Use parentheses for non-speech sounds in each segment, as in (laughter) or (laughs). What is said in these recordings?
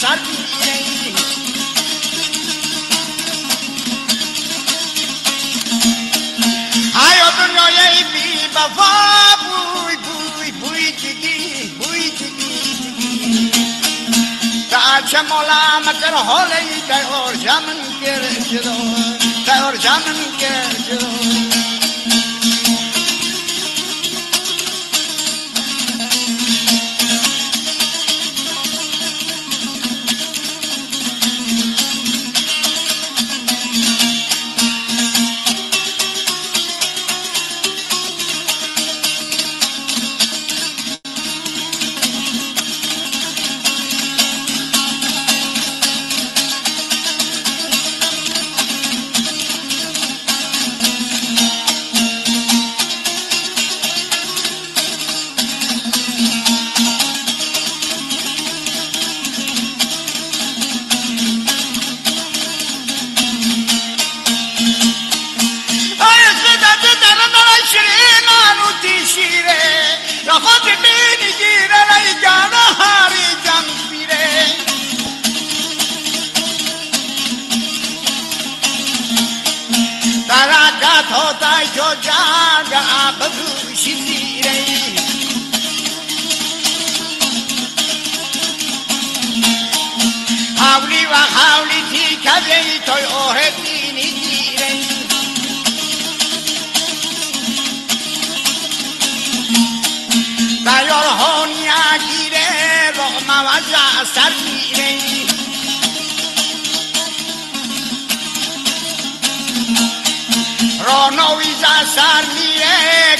Sathi Mola makar holay kay or jamin ke jiro kay or jamin ke jiro لقد من جيل ليك نهار جنبري ترى كاتو تايتو جاغا بدو شتيري حولي وحولي تيكا بيتو يوهدي نوم سر بیری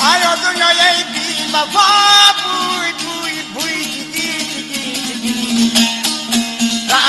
آیا دنیای بی بفا بوی بوی بوی جگی بوی جگی جگی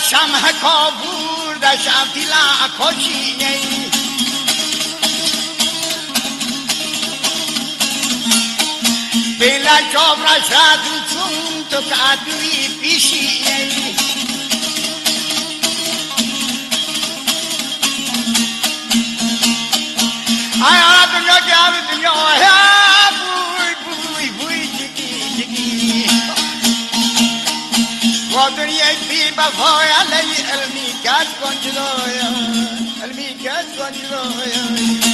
شمه کابور در شفیلا کشینه بلا جاب را چون تو کادوی پیشینه آیا دنیا که دنیا دنیای بی بفای علی علمی کج کن جدایا علمی کج کن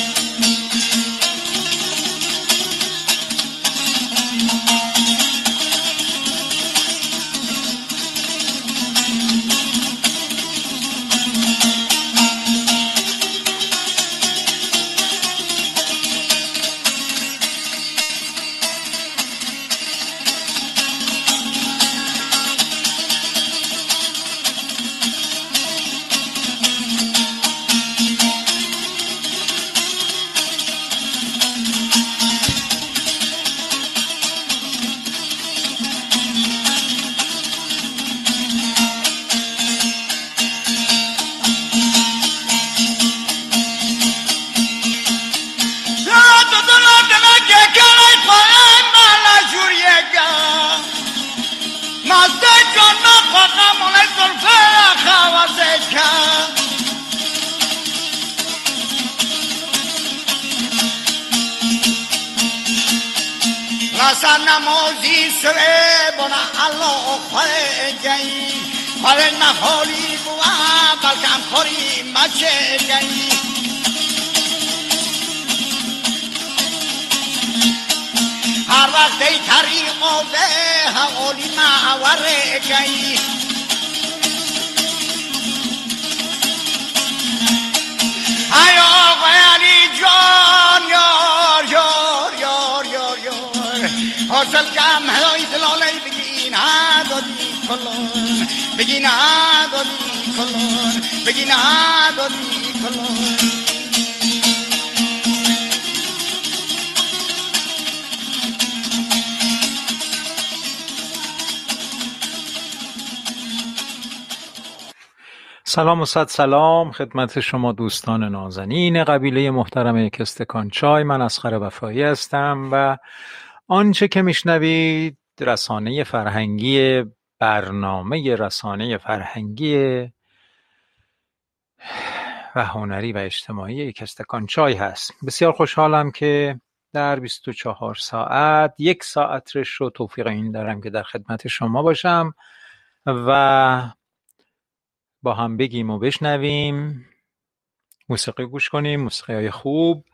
خواهی خواهی نخالی بوا کم خوری مچه گنی هر وقت ای طریق و به حوالی معور گنی ای آقا علی جان یار یار یار یار یار. حاصل کم کلون بگی کلون بگی سلام و صد سلام خدمت شما دوستان نازنین قبیله محترم یک استکان چای. من اسخر وفایی هستم و آنچه که میشنوید رسانه فرهنگی برنامه رسانه فرهنگی (sighs) و هنری و اجتماعی یک چای هست. بسیار خوشحالم که در 24 ساعت یک ساعت رو توفیق این دارم که در خدمت شما باشم و با هم بگیم و بشنویم. موسیقی گوش کنیم موسیقی های خوب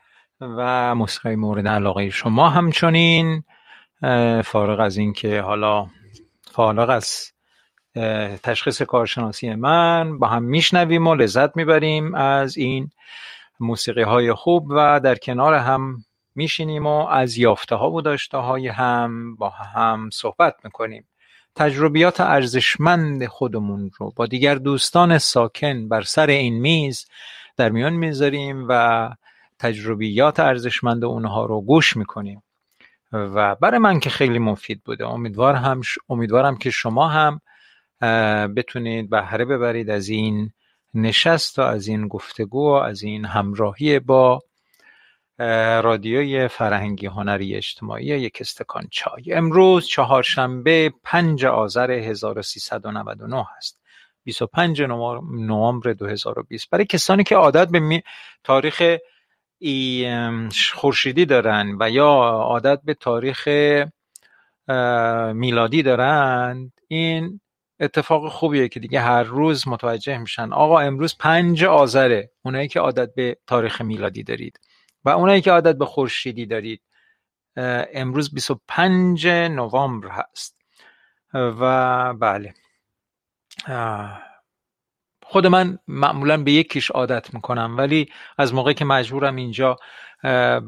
و موسیقی مورد علاقه شما همچنین فارغ از اینکه حالا فارغ از تشخیص کارشناسی من. با هم میشنویم و لذت می‌بریم از این موسیقی های خوب و در کنار هم میشینیم و از یافته ها و داشته های هم با هم صحبت می‌کنیم. تجربیات ارزشمند خودمون رو با دیگر دوستان ساکن بر سر این میز در میان می‌ذاریم و تجربیات ارزشمند اونها رو گوش می‌کنیم. و برای من که خیلی مفید بوده. امیدوارم امیدوارم که شما هم بتونید بهره ببرید از این نشست و از این گفتگو و از این همراهی با رادیوی فرهنگی هنری اجتماعی یک استکان چای. امروز چهارشنبه پنج آذر 1399 هست. 25 نوامبر 2020 برای کسانی که عادت به تاریخ خورشیدی دارن و یا عادت به تاریخ میلادی دارند این اتفاق خوبیه که دیگه هر روز متوجه میشن. آقا امروز پنج آذره اونایی که عادت به تاریخ میلادی دارید و اونایی که عادت به خورشیدی دارید امروز 25 نوامبر هست. و بله. خود من معمولا به یکیش عادت می‌کنم ولی از موقعی که مجبورم اینجا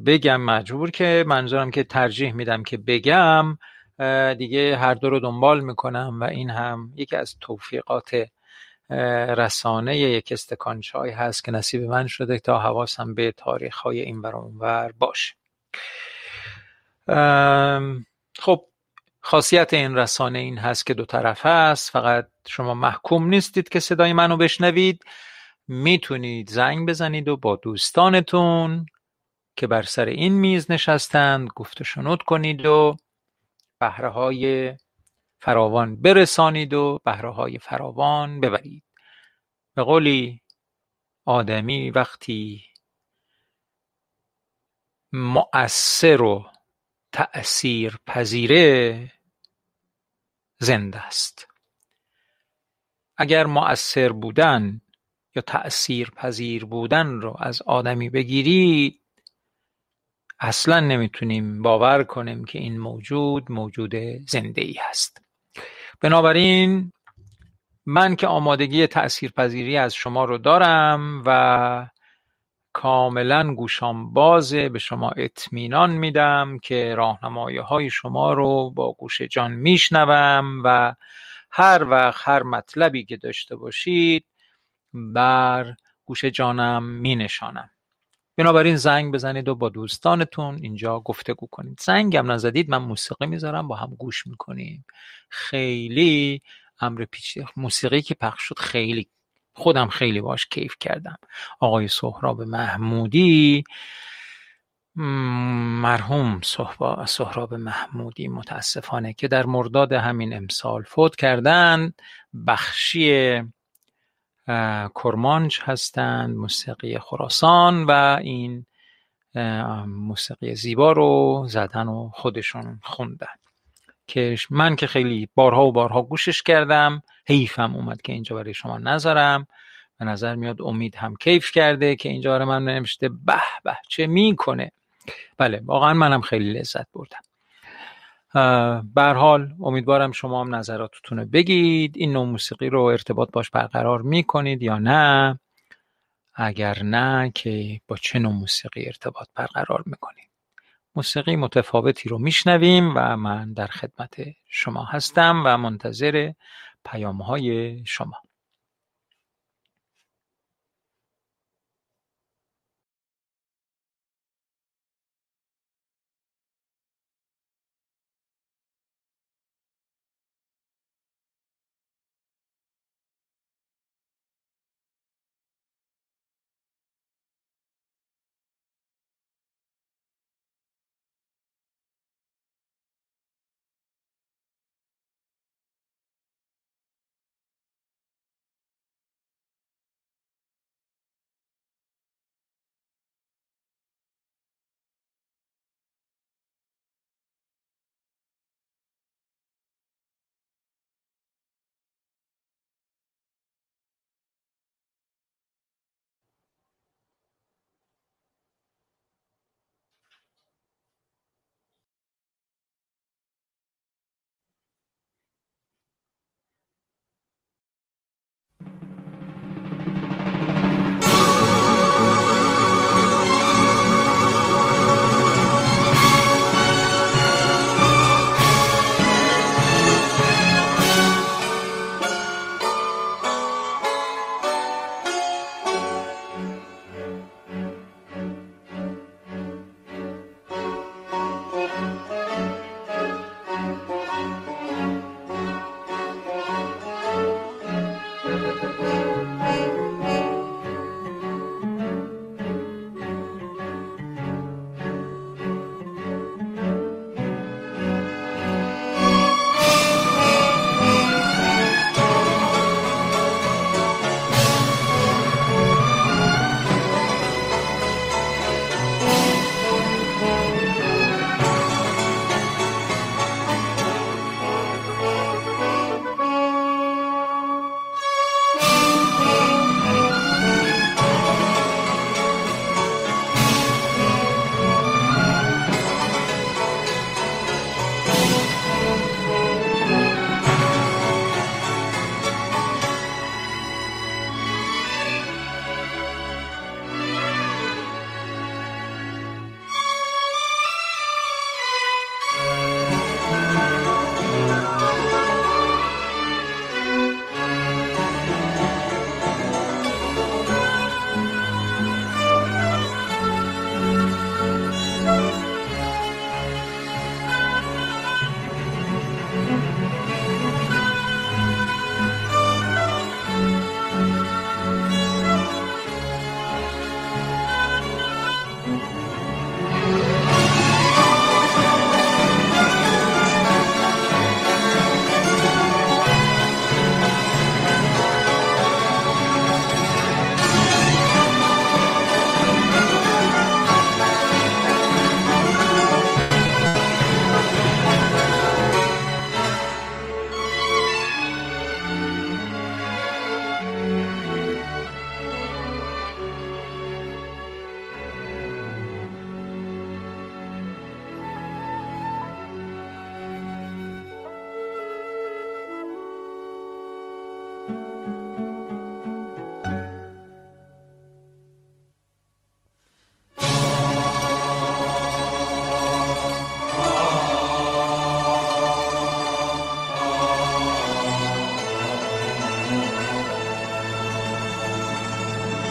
بگم مجبور که منظورم که ترجیح میدم که بگم دیگه هر دو رو دنبال می‌کنم و این هم یکی از توفیقات رسانه یک استکان چای هست که نصیب من شده تا حواسم به تاریخ های این ور اونور باشه. خب خاصیت این رسانه این هست که دو طرف هست. فقط شما محکوم نیستید که صدای منو بشنوید. می‌تونید زنگ بزنید و با دوستانتون که بر سر این میز نشستند گفت شنود کنید و بهره های فراوان برسانید و بهره های فراوان ببرید. به قولی آدمی وقتی مؤثر و تأثیر پذیره زنده است. اگر مؤثر بودن یا تأثیر پذیر بودن رو از آدمی بگیرید اصلا نمی‌تونیم باور کنیم که این موجود موجود زنده ای هست. بنابراین من که آمادگی تأثیرپذیری از شما رو دارم و کاملا گوشام بازه به شما اطمینان میدم که راهنمایی های شما رو با گوش جان میشنوم و هر وقت هر مطلبی که داشته باشید بر گوش جانم می نشانم بنابراین زنگ بزنید و با دوستانتون اینجا گفتگو کنید. زنگ هم نزدید من موسیقی می‌ذارم با هم گوش می‌کنیم. خیلی امر پیچیده موسیقی که پخش شد خیلی خودم خیلی باش کیف کردم. آقای سهراب محمودی مرحوم سهراب محمودی متاسفانه که در مرداد همین امسال فوت کردن. بخشی کرمانج هستند موسیقی خراسان و این موسیقی زیبا رو زدن و خودشون خوندن. که من که خیلی بارها و بارها گوشش کردم حیفم اومد که اینجا برای شما نذارم. به نظر میاد امید هم کیف کرده که اینجا رو من نمیشته به به چه می‌کنه؟ بله واقعا منم خیلی لذت بردم. بر حال امیدوارم شما هم نظراتتون رو بگید این نوع موسیقی رو ارتباط باش برقرار می‌کنید یا نه. اگر نه که با چه نوع موسیقی ارتباط برقرار می‌کنید؟ موسیقی متفاوتی رو میشنویم و من در خدمت شما هستم و منتظر پیام های شما.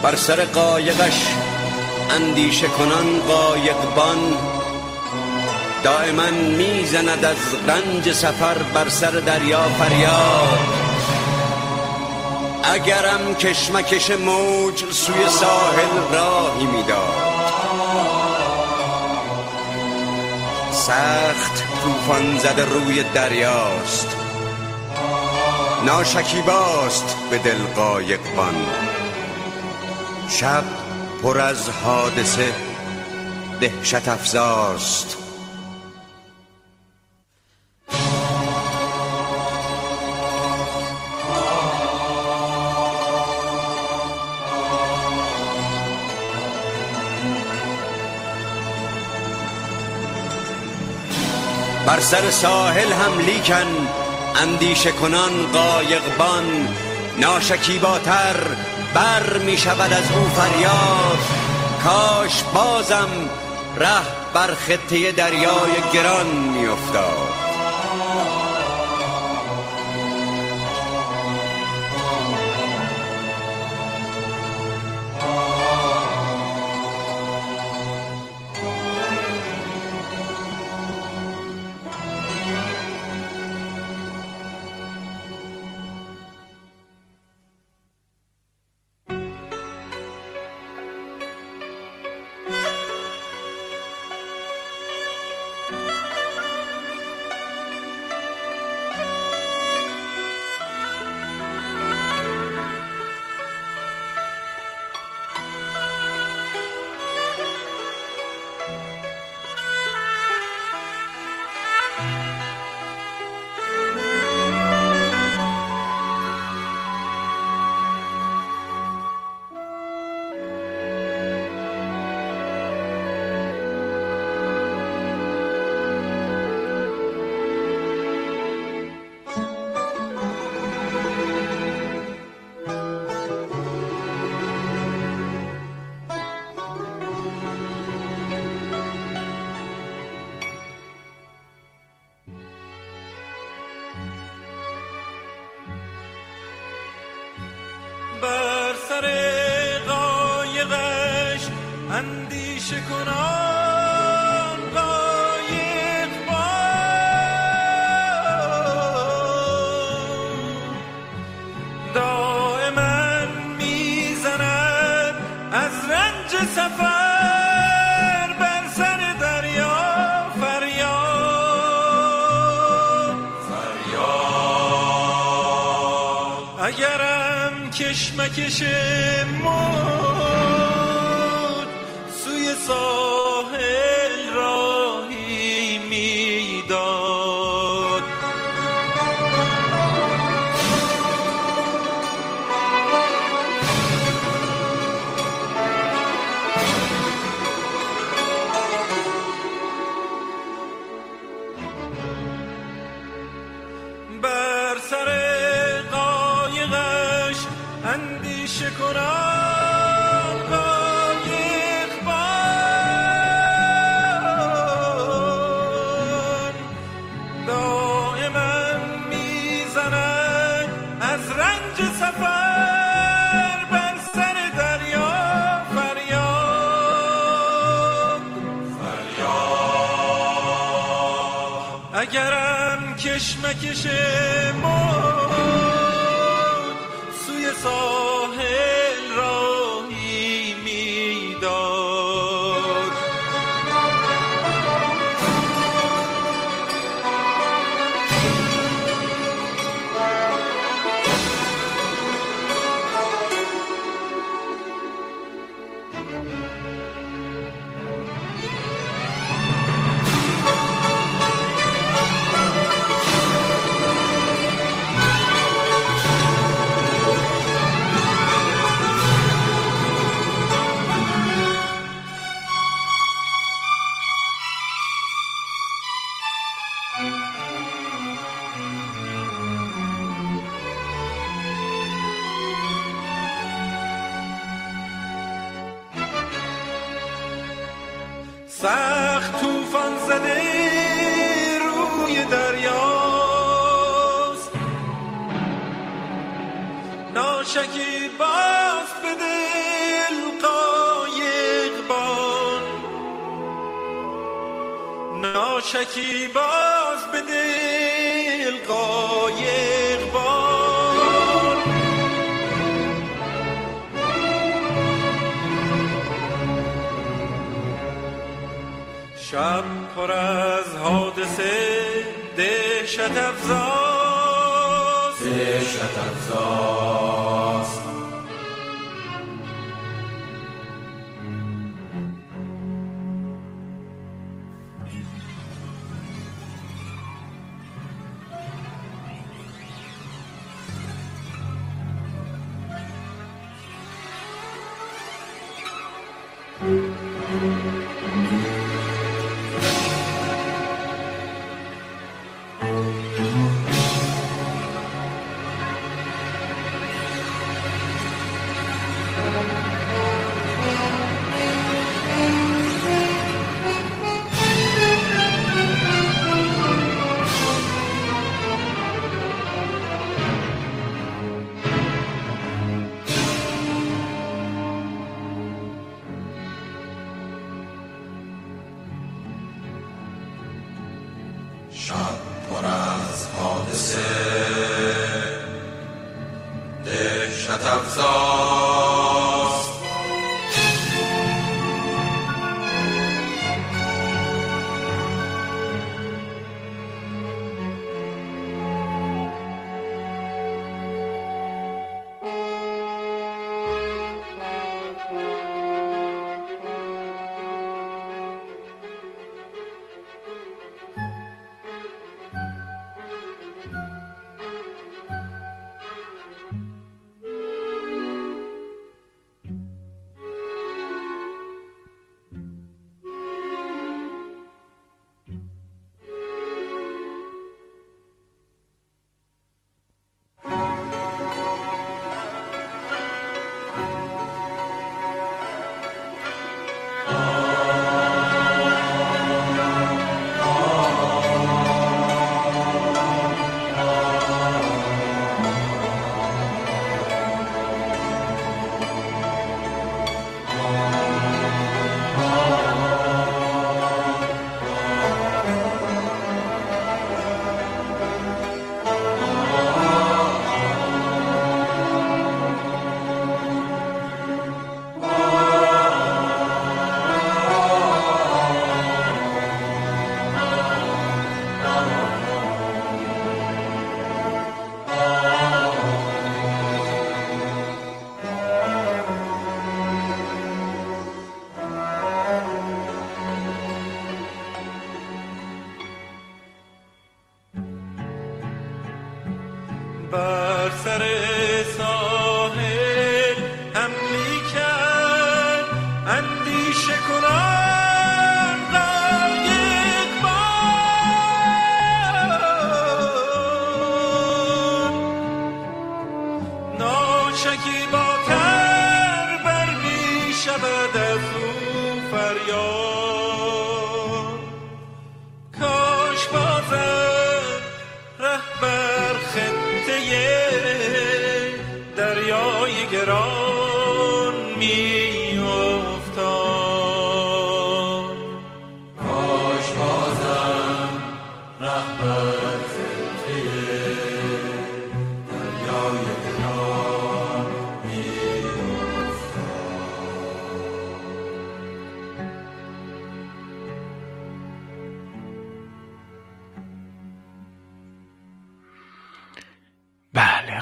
بر سر قایقش اندیشه کنان قایقبان. دائما می‌زند از رنج سفر بر سر دریا فریاد. اگرم کشمکش موج سوی ساحل راهی می‌داد. سخت طوفان زده روی دریاست. ناشکیباست به دل قایقبان. شب پر از حادثه دهشت افزاست. بر سر ساحل هم لیکن اندیشه کنان قایقبان. ناشکیباتر بر می شود از او فریاد. کاش بازم ره بر خطه دریای گران می افتاد kişi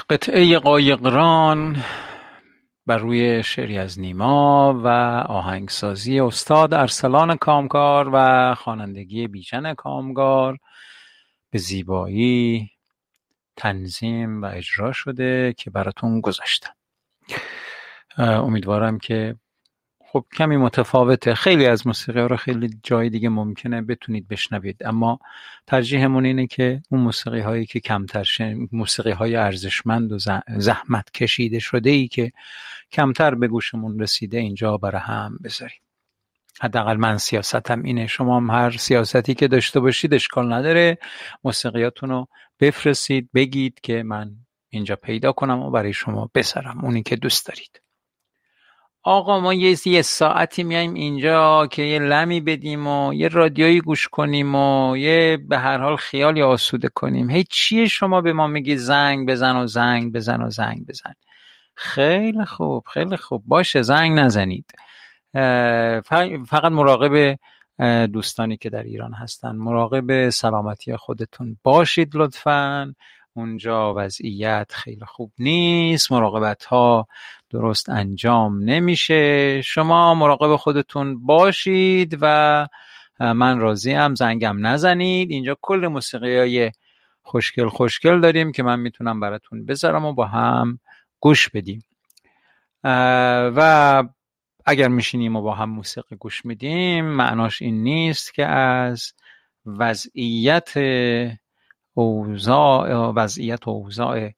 قطعه قایقران بر روی شعری از نیما و آهنگسازی استاد ارسلان کامکار و خوانندگی بیژن کامگار به زیبایی تنظیم و اجرا شده که براتون گذاشتم. امیدوارم که خب کمی متفاوته. خیلی از موسیقی ها رو خیلی جای دیگه ممکنه بتونید بشنوید. اما ترجیحمون اینه که اون موسیقی هایی که کمتر شن... موسیقی های ارزشمند و زحمت کشیده شده ای که کمتر به گوشمون رسیده اینجا برای هم بذاریم حداقل من سیاستم اینه. شما هم هر سیاستی که داشته باشید اشکال نداره. موسیقیاتون رو بفرستید بگید که من اینجا پیدا کنم و برای شما بسرم اونی که دوست دارید. آقا ما یه یه ساعتی میایم اینجا که یه لمی بدیم و یه رادیویی گوش کنیم و یه به هر حال خیالی آسوده کنیم. هی چیه شما به ما میگی زنگ بزن و زنگ بزن و زنگ بزن؟ خیلی خوب خیلی خوب. باشه زنگ نزنید. فقط مراقب دوستانی که در ایران هستن مراقب سلامتی خودتون باشید لطفا. اونجا وضعیت خیلی خوب نیست مراقبت ها درست انجام نمیشه. شما مراقب خودتون باشید و من راضی هم زنگم نزنید. اینجا کل موسیقی های خوشگل خوشگل داریم که من می‌تونم براتون بذارم و با هم گوش بدیم. و اگر میشینیم و با هم موسیقی گوش میدیم معناش این نیست که از وضعیت اوضاع وضعیت و اوضاع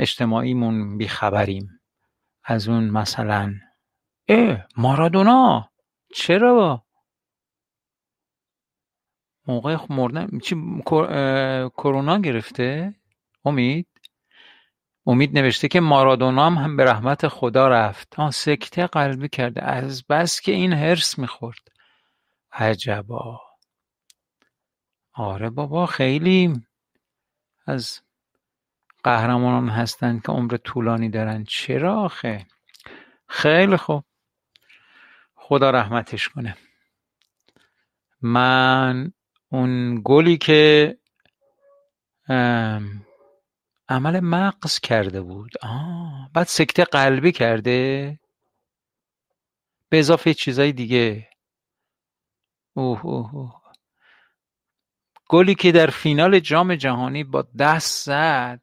اجتماعیمون بیخبریم. از اون مثلا اه مارادونا! چرا؟ موقع مردن چی کرونا گرفته؟ امید؟ امید نوشته که مارادونا هم, به رحمت خدا رفت. ها سکته قلبی کرده. از بس که این هرس می‌خورد. عجبا! آره بابا خیلی از قهرمانان هستند که عمر طولانی دارن. چرا آخه؟ خیلی خوب. خدا رحمتش کنه. من اون گلی که عمل مغز کرده بود. آه. بعد سکته قلبی کرده. به اضافه چیزای دیگه. اوه اوه اوه. گلی که در فینال جام جهانی با دست زد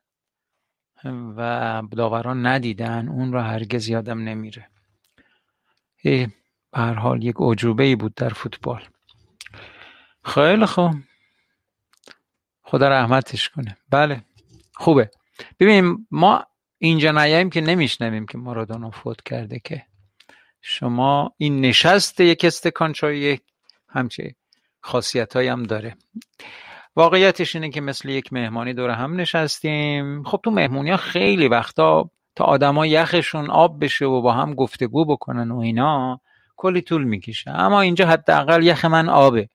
و داوران ندیدن اون را هرگز یادم نمیره. به هر حال یک عجوبه ای بود در فوتبال. خیلی خوب. خدا رحمتش کنه. بله خوبه. ببینیم ما اینجا نیاییم که نمیشنویم که مارادونا فوت کرده که. شما این نشست یک استکان چای همچه خاصیت هم داره. واقعیتش اینه که مثل یک مهمانی دور هم نشستیم. خب تو مهمونی ها خیلی وقتا تا آدما یخشون آب بشه و با هم گفتگو بکنن و اینا کلی طول می‌کشه. اما اینجا حداقل یخ من آبه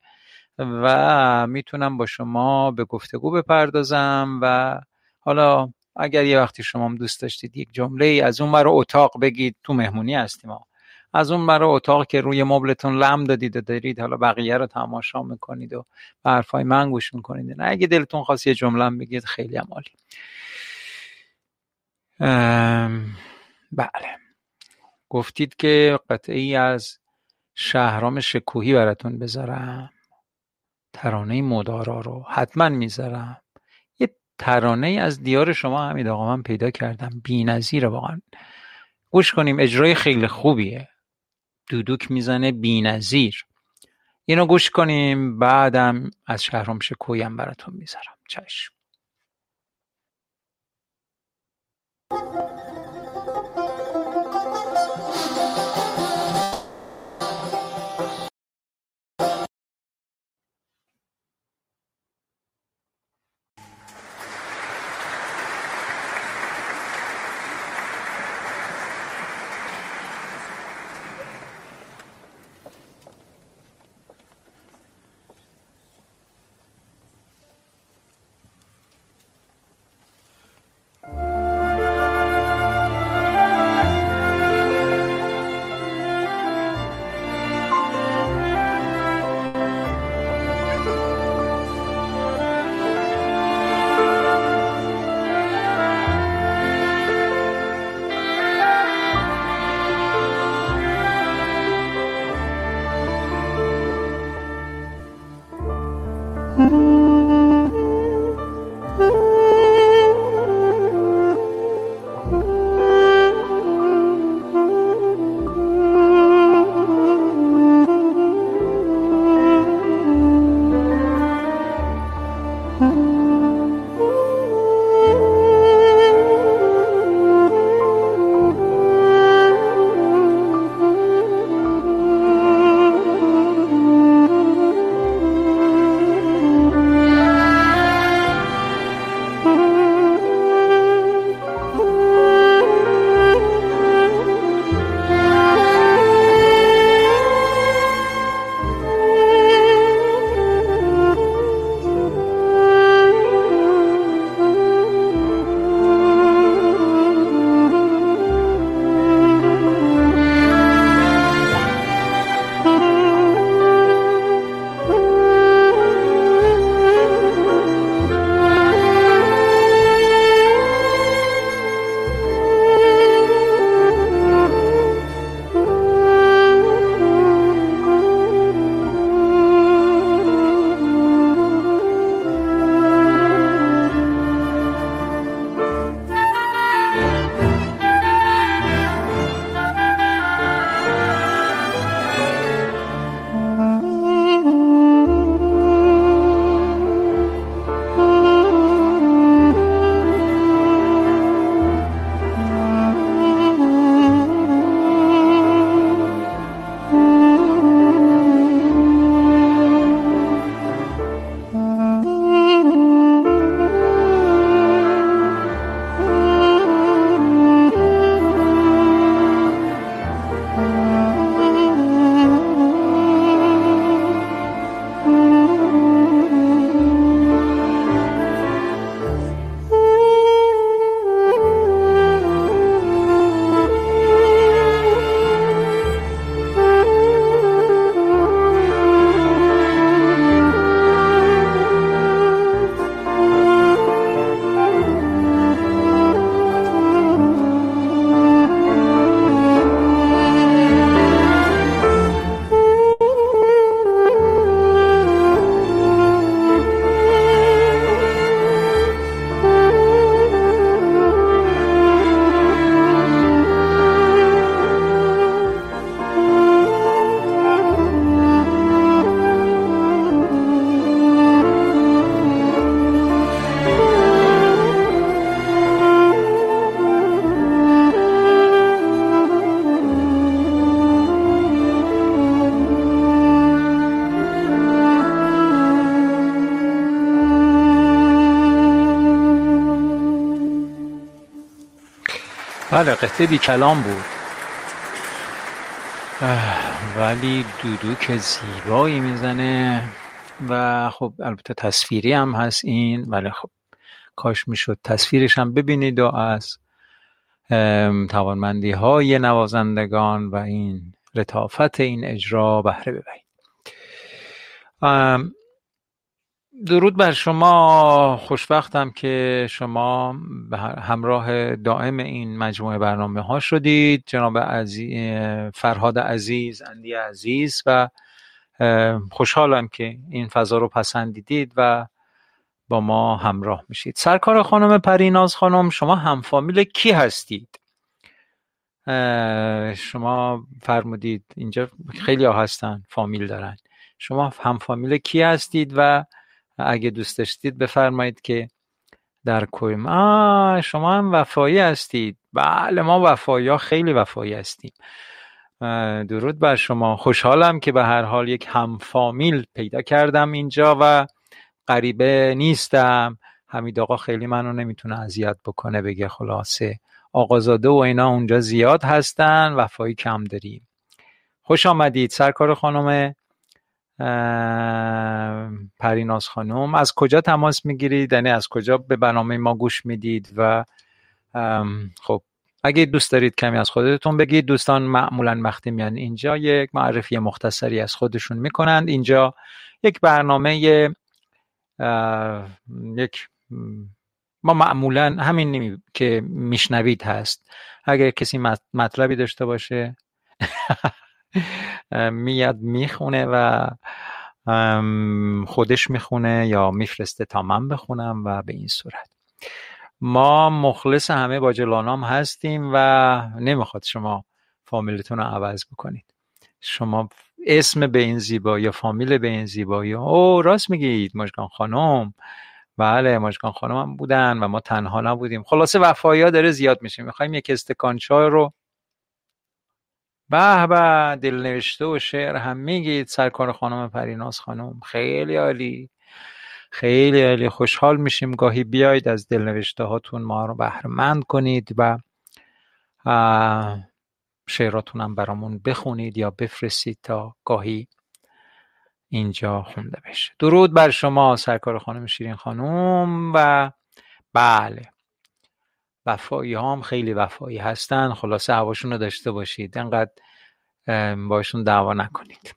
و می‌تونم با شما به گفتگو بپردازم و حالا اگر یه وقتی شما هم دوست داشتید یک جمله از اون برای اتاق بگید تو مهمونی هستیم ها. از اون برای اتاق که روی مبلتون لم دادید و دارید حالا بقیه رو تماشا می‌کنید و به حرفای من گوش می‌کنید. نه اگه دلتون خواست یه جمله بگید خیلی هم عالی. بله. گفتید که قطعی از شهرام شکوهی براتون بذارم. ترانه مدارا رو حتما می‌ذارم. یه ترانه از دیار شما همین آقا من پیدا کردم. بی نظیره واقعا. گوش کنیم اجرای خیلی خوبیه. دودوک می‌زنه بی نظیر اینو گوش کنیم بعدم از شهرام شکویم براتون می‌ذارم. چشم. بله قطعه بی کلام بود. ولی دودو که زیبایی می‌زنه و خب البته تصویری هم هست این ولی خب کاش می‌شد تصویرش هم ببینید و از توانمندی های نوازندگان و این لطافت این اجرا بهره ببرید. درود بر شما. خوشبختم که شما همراه دائم این مجموعه برنامه ها شدید. جناب فرهاد عزیز اندی عزیز و خوشحالم که این فضا رو پسندیدید و با ما همراه میشید. سرکار خانم پریناز خانم شما همفامیل کی هستید؟ شما فرمودید اینجا خیلی ها هستن فامیل دارن. شما همفامیل کی هستید و اگه دوست داشتید بفرمایید که در کویم آه شما هم وفایی هستید. بله ما وفایی ها خیلی وفایی هستیم. درود بر شما. خوشحالم که به هر حال یک همفامیل پیدا کردم اینجا و غریبه نیستم. حمید آقا خیلی منو نمی‌تونه اذیت بکنه بگه خلاصه آقازاده و اینا اونجا زیاد هستن وفایی کم داریم. خوش آمدید سرکار خانم پریناز خانم. از کجا تماس می‌گیرید؟ یعنی از کجا به برنامه ما گوش می‌دید؟ و خب اگه دوست دارید کمی از خودتون بگید. دوستان معمولا وقتی میان اینجا یک معرفی مختصری از خودشون می‌کنند. اینجا یک برنامه یک ما معمولا همین نمی... که میشنوید هست. اگر کسی مطلبی داشته باشه. (laughs) میاد می‌خونه و خودش می‌خونه یا میفرسته تا من بخونم و به این صورت. ما مخلص همه با جلانام هستیم و نمی‌خواد شما فامیلتون رو عوض بکنید. شما اسم به این زیبایی یا فامیل به این زیبایی او راست میگید مشکان خانم. بله مشکان خانم هم بودن و ما تنها نبودیم. خلاصه وفایی ها داره زیاد میشه. می‌خوایم یک استکان چای رو به به دل نوشته و شعر هم میگید. سرکار خانم پریناز خانم خیلی عالی. خیلی عالی. خوشحال میشیم گاهی بیاید از دل نوشته هاتون ما رو بهرمند کنید و شعراتون هم برامون بخونید یا بفرستید تا گاهی اینجا خونده بشه. درود بر شما سرکار خانم شیرین خانم و بله. وفایی هم خیلی وفایی هستن. خلاصه هواشون رو داشته باشید. انقدر باشون دعوا نکنید.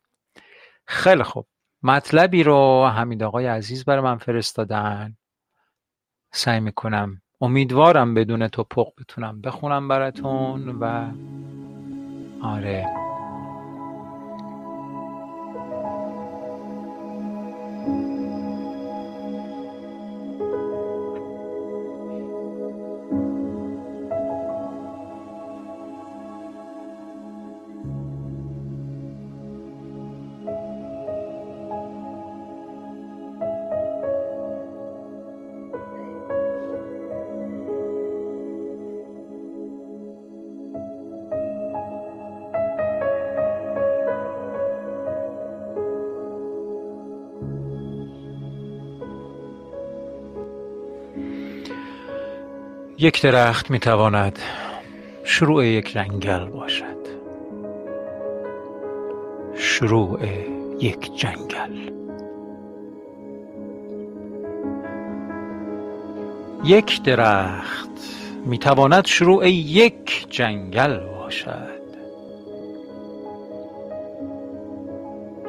خیلی خوب. مطلبی رو حمید آقای عزیز برای من فرستادن. سعی می‌کنم امیدوارم بدون توپق بتونم بخونم براتون و آره. یک درخت می‌تواند شروع یک جنگل باشد. شروع یک جنگل. یک درخت می‌تواند شروع یک جنگل باشد.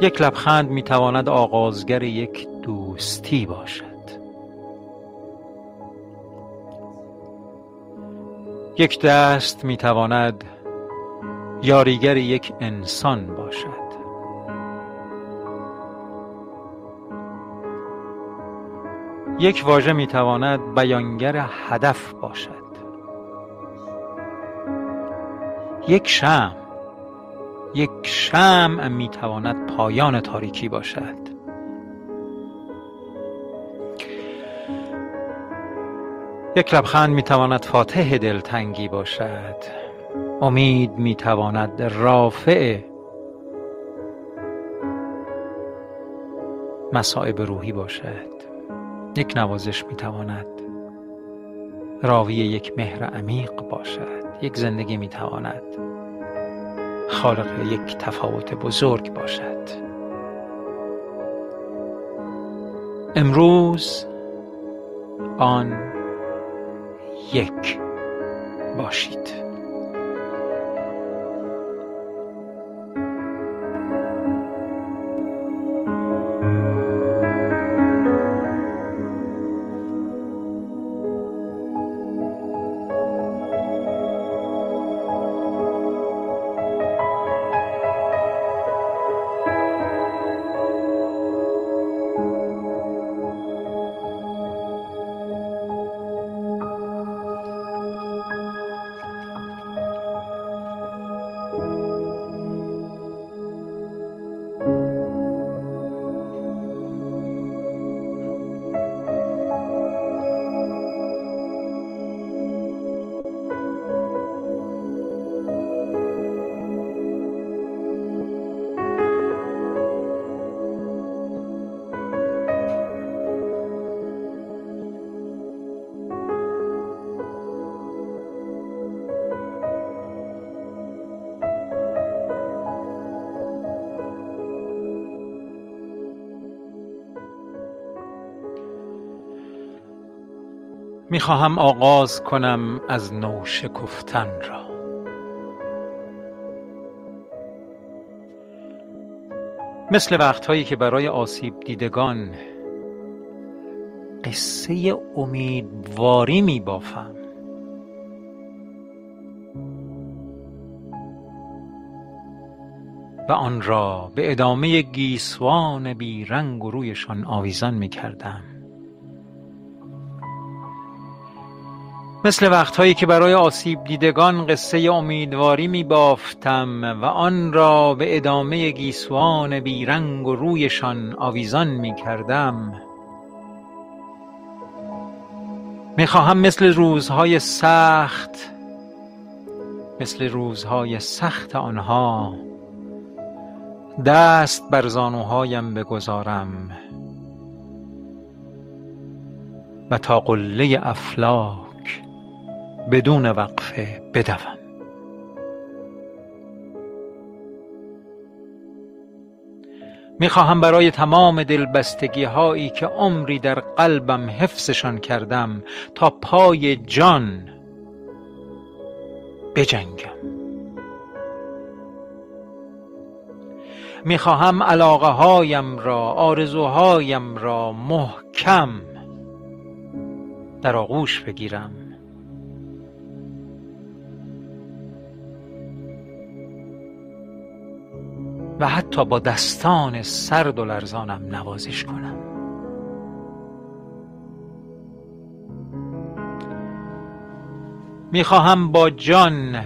یک لبخند می‌تواند آغازگر یک دوستی باشد. یک دست می‌تواند یاریگر یک انسان باشد. یک واژه می‌تواند بیانگر هدف باشد. یک شم یک شمع می‌تواند پایان تاریکی باشد. یک لبخند می‌تواند فاتح دلتنگی باشد. امید می‌تواند رافع مصائب روحی باشد. یک نوازش می‌تواند راوی یک مهر عمیق باشد. یک زندگی می‌تواند خالق یک تفاوت بزرگ باشد. امروز آن یک. باشید. می‌خواهم آغاز کنم از نو شکفتن را. مثل وقتهایی که برای آسیب دیدگان قصه امیدواری می بافم و آن را به ادامه گیسوان بی رنگ و رویشان آویزان می کردم مثل وقتهایی که برای آسیب دیدگان قصه امیدواری می بافتم و آن را به ادامه گیسوان بیرنگ و رویشان آویزان می کردم می خواهم مثل روزهای سخت مثل روزهای سخت آنها دست بر زانوهایم بگذارم و تا قله افلاک بدون وقفه بدوم. می‌خواهم برای تمام دلبستگی هایی که عمری در قلبم حفظشان کردم تا پای جان بجنگم. می‌خواهم علاقه هایم را آرزوهایم را محکم در آغوش بگیرم. و حتی با دستان سرد و لرزانم نوازش کنم. می‌خواهم با جان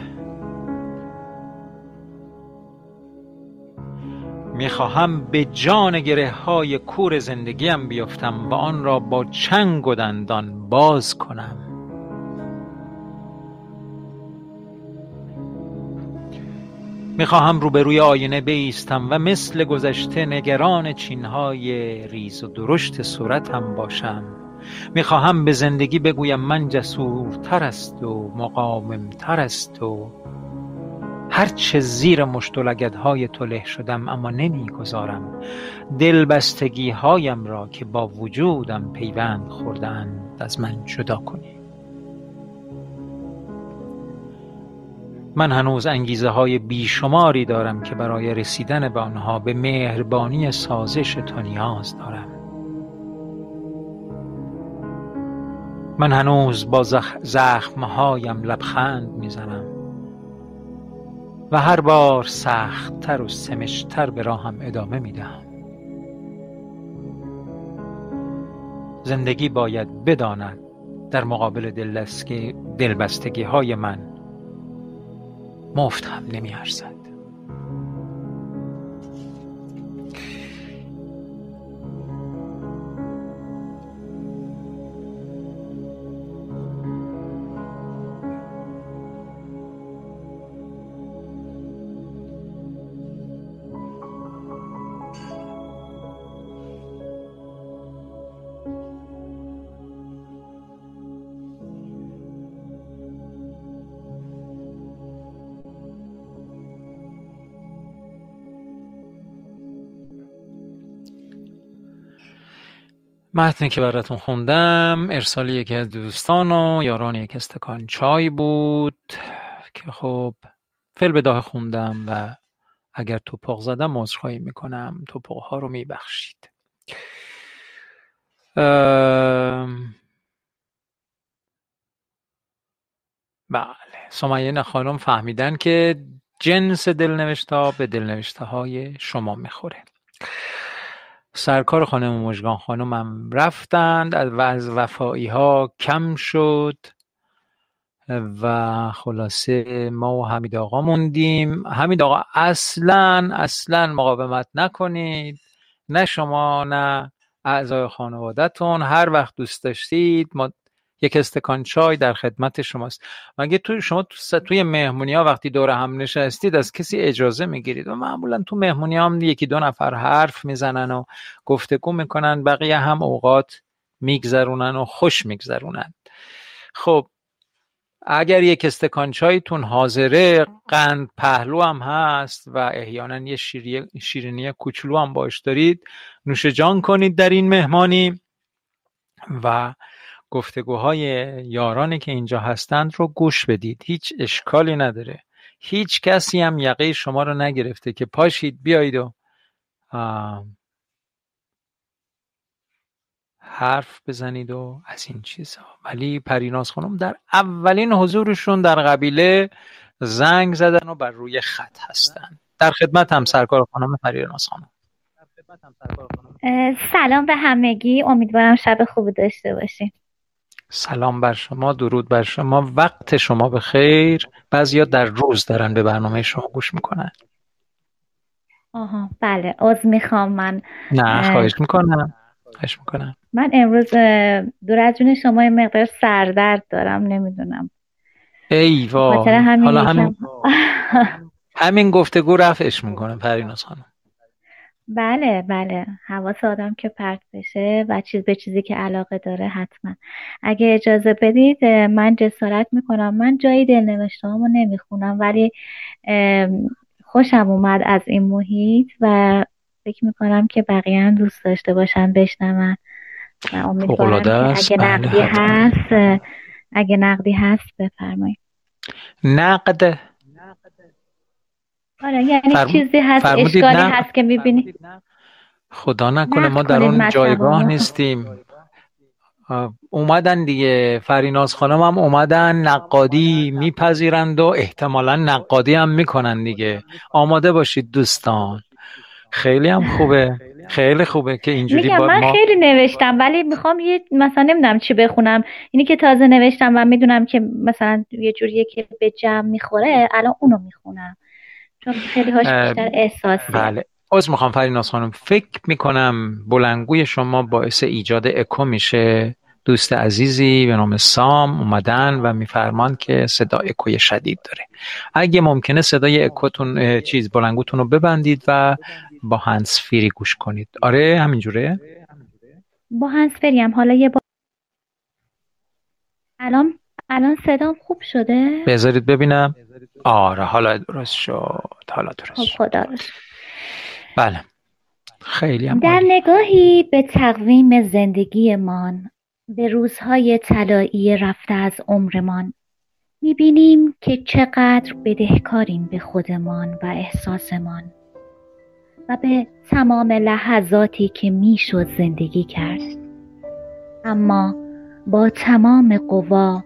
می‌خواهم به جان گره های کور زندگیم بیفتم و آن را با چنگ و دندان باز کنم. می‌خواهم روبروی آینه بیستم و مثل گذشته نگران چینهای ریز و درشت صورتم باشم. می‌خواهم به زندگی بگویم من جسورتر است و مقاومتر است و هرچه زیر مشت های تو شدم اما نمی‌گذارم. دلبستگی هایم را که با وجودم پیوند خوردند از من جدا کنی من هنوز انگیزه های بیشماری دارم که برای رسیدن به آنها به مهربانی سازش تو نیاز دارم. من هنوز با زخمهایم لبخند می‌زنم و هر بار سختتر و سمشتر به راهم ادامه می‌دهم. زندگی باید بداند در مقابل دلبستگی های من مفت هم نمیارزد. متنی که براتون خوندم ارسال یکی از دوستان و یاران یک استکان چای بود که خب فل بداه خوندم و اگر توپق زدم عذرخواهی می‌کنم. توپق ها رو میبخشید. بله. سمیه خانم فهمیدن که جنس دلنوشته به دلنوشته های شما می‌خوره. سرکار خانم مژگان خانم هم رفتند و از وفایی ها کم شد و خلاصه ما و حمید آقا موندیم. حمید آقا اصلا اصلا مقاومت نکنید. نه شما نه اعضای خانوادهتون. هر وقت دوست داشتید ما یک استکان چای در خدمت شماست. مگه تو شما تو توی مهمونی ها وقتی دور هم نشستید از کسی اجازه می‌گیرید؟ و معمولا تو مهمونی هم یکی دو نفر حرف می‌زنن و گفتگو می‌کنن بقیه هم اوقات میگذرونن و خوش میگذرونن. خب اگر یک استکان چایتون حاضره قند پهلو هم هست و احیانا یه شیرینی کوچولو هم باش دارید نوش جان کنید در این مهمانی و گفتگوهای یارانی که اینجا هستند رو گوش بدید. هیچ اشکالی نداره. هیچ کسی هم یقه شما رو نگرفته که پاشید بیایید و حرف بزنید و از این چیزها ولی پریناز خانم در اولین حضورشون در قبیله زنگ زدن و بر روی خط هستن. در خدمت هم سرکار خانم پریناز خانم. سلام به همگی. امیدوارم شب خوبی داشته باشین. سلام بر شما درود بر شما. وقت شما به خیر بعضیا در روز دارن به برنامه شما گوش می‌کنن. آها بله از می‌خوام من. نه خواهش می‌کنم. خواهش می‌کنم. من امروز دور از جون شما یه مقدار سردرد دارم نمی‌دونم. ای وای. حالا همین (laughs) همین گفتگو رفعش می‌کنه پریناز خانم. بله بله. حواس آدم که پرت بشه و چیز به چیزی که علاقه داره حتما. اگه اجازه بدید من جسارت می‌کنم. من جایی دلنوشته هامو نمی‌خونم ولی خوشم اومد از این محیط و فکر می‌کنم که بقیه هم دوست داشته باشن بشنون. و امیدوارم که اگه بله، نقدی هست اگه نقدی هست بفرمایید. نقد آره یعنی فرم... چیزی هست اشکالی هست که می‌بینی. خدا نکنه ما در اون جایگاه نیستیم. اومدن دیگه. فریناز خانم هم اومدن نقادی میپذیرند و احتمالا نقادی هم می‌کنن دیگه. آماده باشید دوستان. خیلی هم خوبه. خیلی خوبه که اینجوری با من خیلی نوشتم ولی می‌خوام یه مثلا نمی‌دونم چی بخونم. اینی که تازه نوشتم و می‌دونم که مثلا یه جوریه که به جمع می‌خوره الان اونو می‌خونم. چون خیلی هاش بیشتر احساسی. بله. از می‌خوام فریناز خانم. فکر می‌کنم بلنگوی شما باعث ایجاد اکو میشه. دوست عزیزی به نام سام اومدن و میفرمان که صدا اکوی شدید داره. اگه ممکنه صدای اکوتون چیز بلنگوتون رو ببندید و با هنس فیری گوش کنید. آره همینجوره؟ با هنس فری هم. حالا یه با... الان الان صدام خوب شده؟ بذارید ببینم. آره حالا درست شد. حالا درست خب خدا رو بله. خیلی هم در نگاهی به تقویم زندگیمان به روزهای طلایی رفته از عمرمان می‌بینیم که چقدر بدهکاریم به خودمان و احساسمان و به تمام لحظاتی که می‌شد زندگی کرد. اما با تمام قوا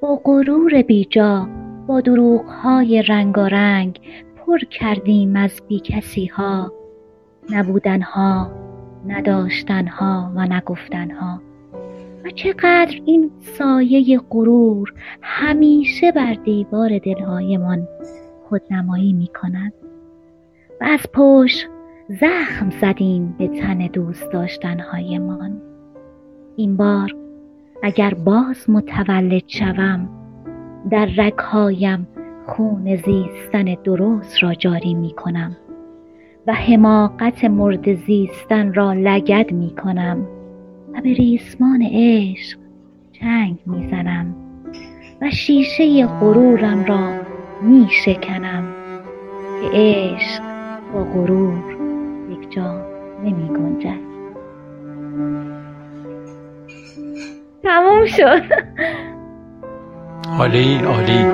با غرور بیجا با دروغهای رنگارنگ پر کردیم از بیکسی ها نبودنها نداشتنها و نگفتنها و چقدر این سایه غرور همیشه بر دیوار دلهایمان خودنمایی می کند و از پشت زخم زدیم به تن دوست داشتنهایمان. این بار اگر باز متولد شوم در رگهایم خون زیستن درست را جاری می کنم و حماقت مرد زیستن را لگد می کنم و به ریسمان عشق چنگ می زنم و شیشه غرورم را می شکنم که عشق با غرور یک جا نمی گنجد. تموم شد. عالی عالی.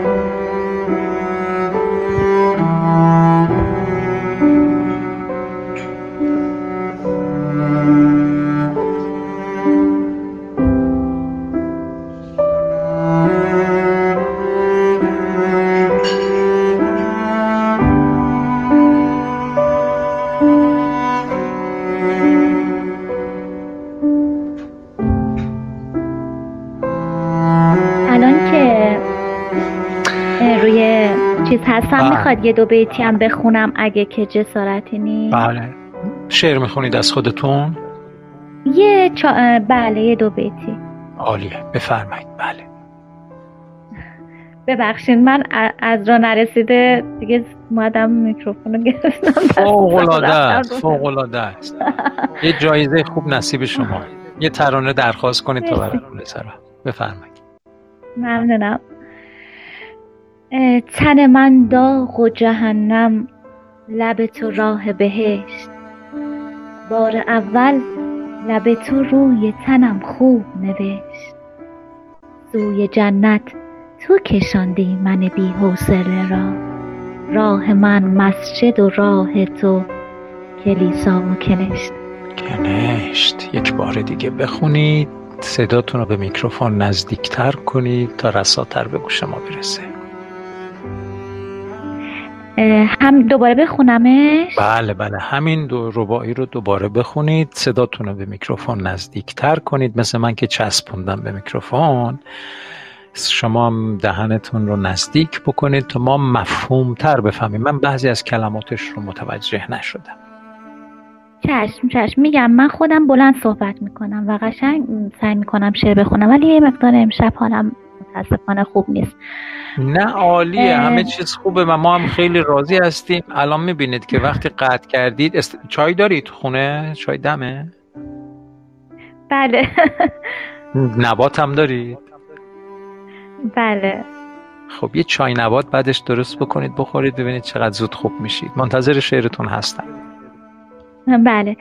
هستم بله. می‌خواد یه دو بیتی هم بخونم اگه که جسارتی نیست. بله. شعر می‌خونید از خودتون؟ یه چا... بله یه دو بیتی. عالیه. بفرمایید. بله. ببخشید من از را نرسیده دیگه مادم میکروفون رو گرفتم. فوق است یه جایزه خوب نصیب شما. یه ترانه درخواست کنید تا براتون بفرمایید. ممنونم. تن من داغ و جهنم لب تو راه بهشت. بار اول لب تو روی تنم خوب نوشت. سوی جنت تو کشاندی من بی حوصله را. راه من مسجد و راه تو کلیسا و کنشت. کنشت. یک بار دیگه بخونید. صداتون رو به میکروفون نزدیکتر کنید تا رساتر به گوش ما برسه. هم دوباره بخونمش؟ بله بله. همین دو ربایی رو دوباره بخونید. صداتون رو به میکروفون نزدیکتر کنید. مثل من که چسبوندم به میکروفون. شما دهنتون رو نزدیک بکنید تا ما مفهوم تر بفهمیم. من بعضی از کلماتش رو متوجه نشدم. چشم چشم. میگم من خودم بلند صحبت می‌کنم و قشنگ سعی می‌کنم شعر بخونم. ولی یه مقدار امشب حالم متاسفانه خوب نیست. نه عالیه همه چیز خوبه. و ما هم خیلی راضی هستیم. الان می‌بینید که وقتی قطع کردید است... چای دارید خونه؟ چای دمه؟ بله. (laughs) نبات هم دارید بله. خب یه چای نبات بعدش درست بکنید بخورید ببینید چقدر زود خوب میشید. منتظر شعرتون هستم. بله.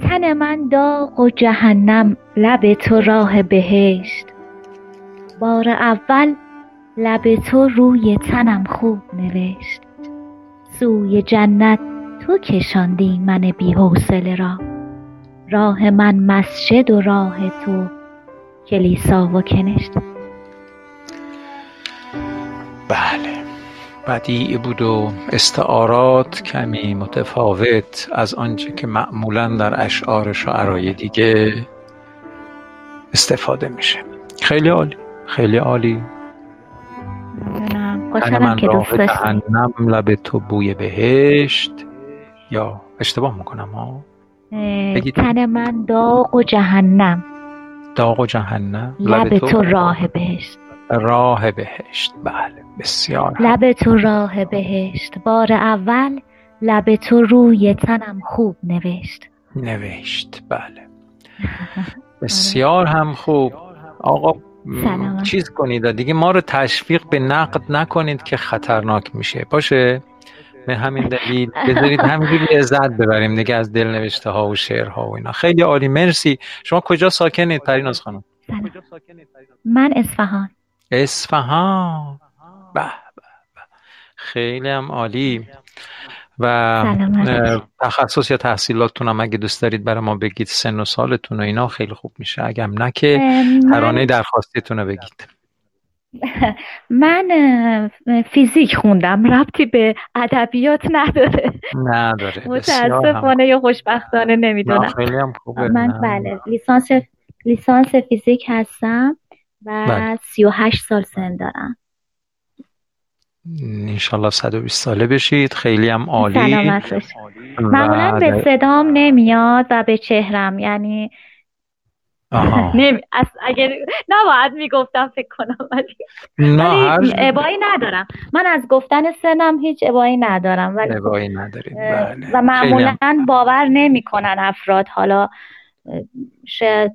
تن من داغ و جهنم لب تو راه بهشت. بار اول لب تو روی تنم خوب نوشت. سوی جنت تو کشاندی من بی حوصله را. راه من مسجد و راه تو کلیسا و کنشت. بله. بدیع بود و استعارات کمی متفاوت از آنچه که معمولا در اشعار شعرهای دیگه استفاده میشه. خیلی عالی. خیلی عالی. خوشحالم که دوست جهنم لب تو بوی بهشت. یا اشتباه می‌کنم ها؟ تن من داغ و جهنم. داغ و جهنم لب, تو راه بهشت. راه بهشت. بله بسیار لب تو راه بهشت. بار اول لب تو روی تنم خوب نوشت. نوشت. بله. (laughs) بسیار هم خوب. آقا چیز کنید دیگه ما رو تشویق به نقد نکنید که خطرناک میشه. باشه؟ به همین دلیل بذارید همینجوری لذت ببریم دیگه از دل نوشته ها و شعرها و اینا. خیلی عالی. مرسی. شما کجا ساکنید؟ پریناز خانم. من اصفهان. اصفهان. به. خیلی هم عالی. و تخصص یا تحصیلاتتون هم اگه دوست دارید برای ما بگید سن و سالتون و اینا خیلی خوب میشه. اگه نه که ترانه درخواستیتون رو بگید. (laughs) من فیزیک خوندم. ربطی به ادبیات نداره. نداره. متاسفانه یا خوشبختانه نمی‌دونم. خیلی هم خوبه. من بله. لیسانس لیسانس فیزیک هستم و بله. 38 سال سن دارم. انشالله 120 ساله بشید. خیلی هم عالی. معمولا به صدام نمیاد و به چهرم یعنی (laughs) نمی... اگر نباید می‌گفتم فکر کنم ولی نه ابایی ندارم. من از گفتن سنم هیچ ابایی ندارم ولی ابایی نداریم بله. و معمولا باور نمی‌کنن افراد. حالا شاید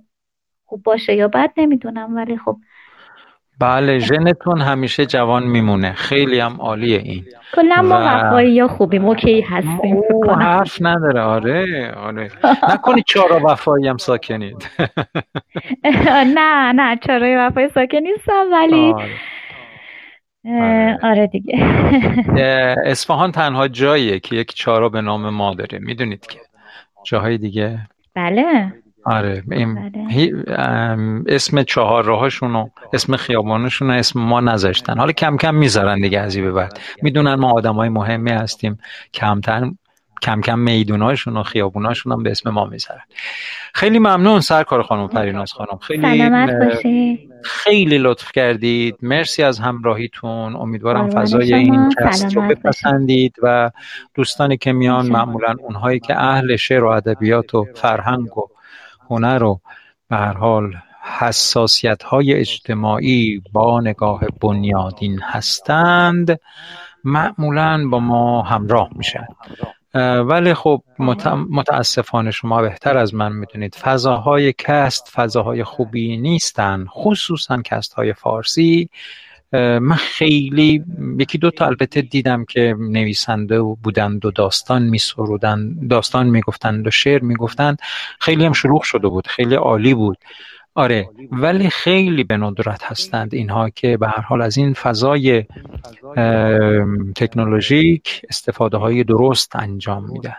خوب باشه یا بد نمی‌دونم ولی خب بله ژنتون همیشه جوان میمونه. خیلی هم عالیه این. کلا ما وفایی یا خوبی اوکی هستیم. حرف نداره. آره آره. نکنی چارا وفایی هم ساکنید. (laughs) نه نه چارای وفایی ساکن نیستم ولی آره. آره, آره دیگه. اصفهان تنها جاییه که یک چارا به نام ما داره. می‌دونید که. جاهای دیگه؟ بله. آره این بله. اسم چهار راهاشون و اسم خیابانشون و اسم ما نذاشتن. حالا کم کم می‌ذارن دیگه از به بعد. می‌دونن ما آدم های مهمی هستیم. کمتر کم کم میدوناشون و خیابوناشون هم به اسم ما می‌ذارن. خیلی ممنون سرکار خانم پریناز خانم. خیلی خیلی لطف کردید. مرسی از همراهیتون. امیدوارم فضای این cast رو بپسندید و دوستانی که میان معمولا اونهایی که اهل شعر و ادبیات و فرهنگ و هنر و به هر حال حساسیت های اجتماعی با نگاه بنیادین هستند معمولا با ما همراه میشن. ولی خب متاسفانه شما بهتر از من می‌دونید فضاهای cast فضاهای خوبی نیستن خصوصا cast های فارسی. من خیلی یکی دو تا البته دیدم که نویسنده بودند و داستان می داستان می‌گفتند و شعر می‌گفتند. خیلی هم شروع شده بود خیلی عالی بود. آره ولی خیلی به ندرت هستند اینها که به هر حال از این فضای تکنولوژیک استفاده های درست انجام میدن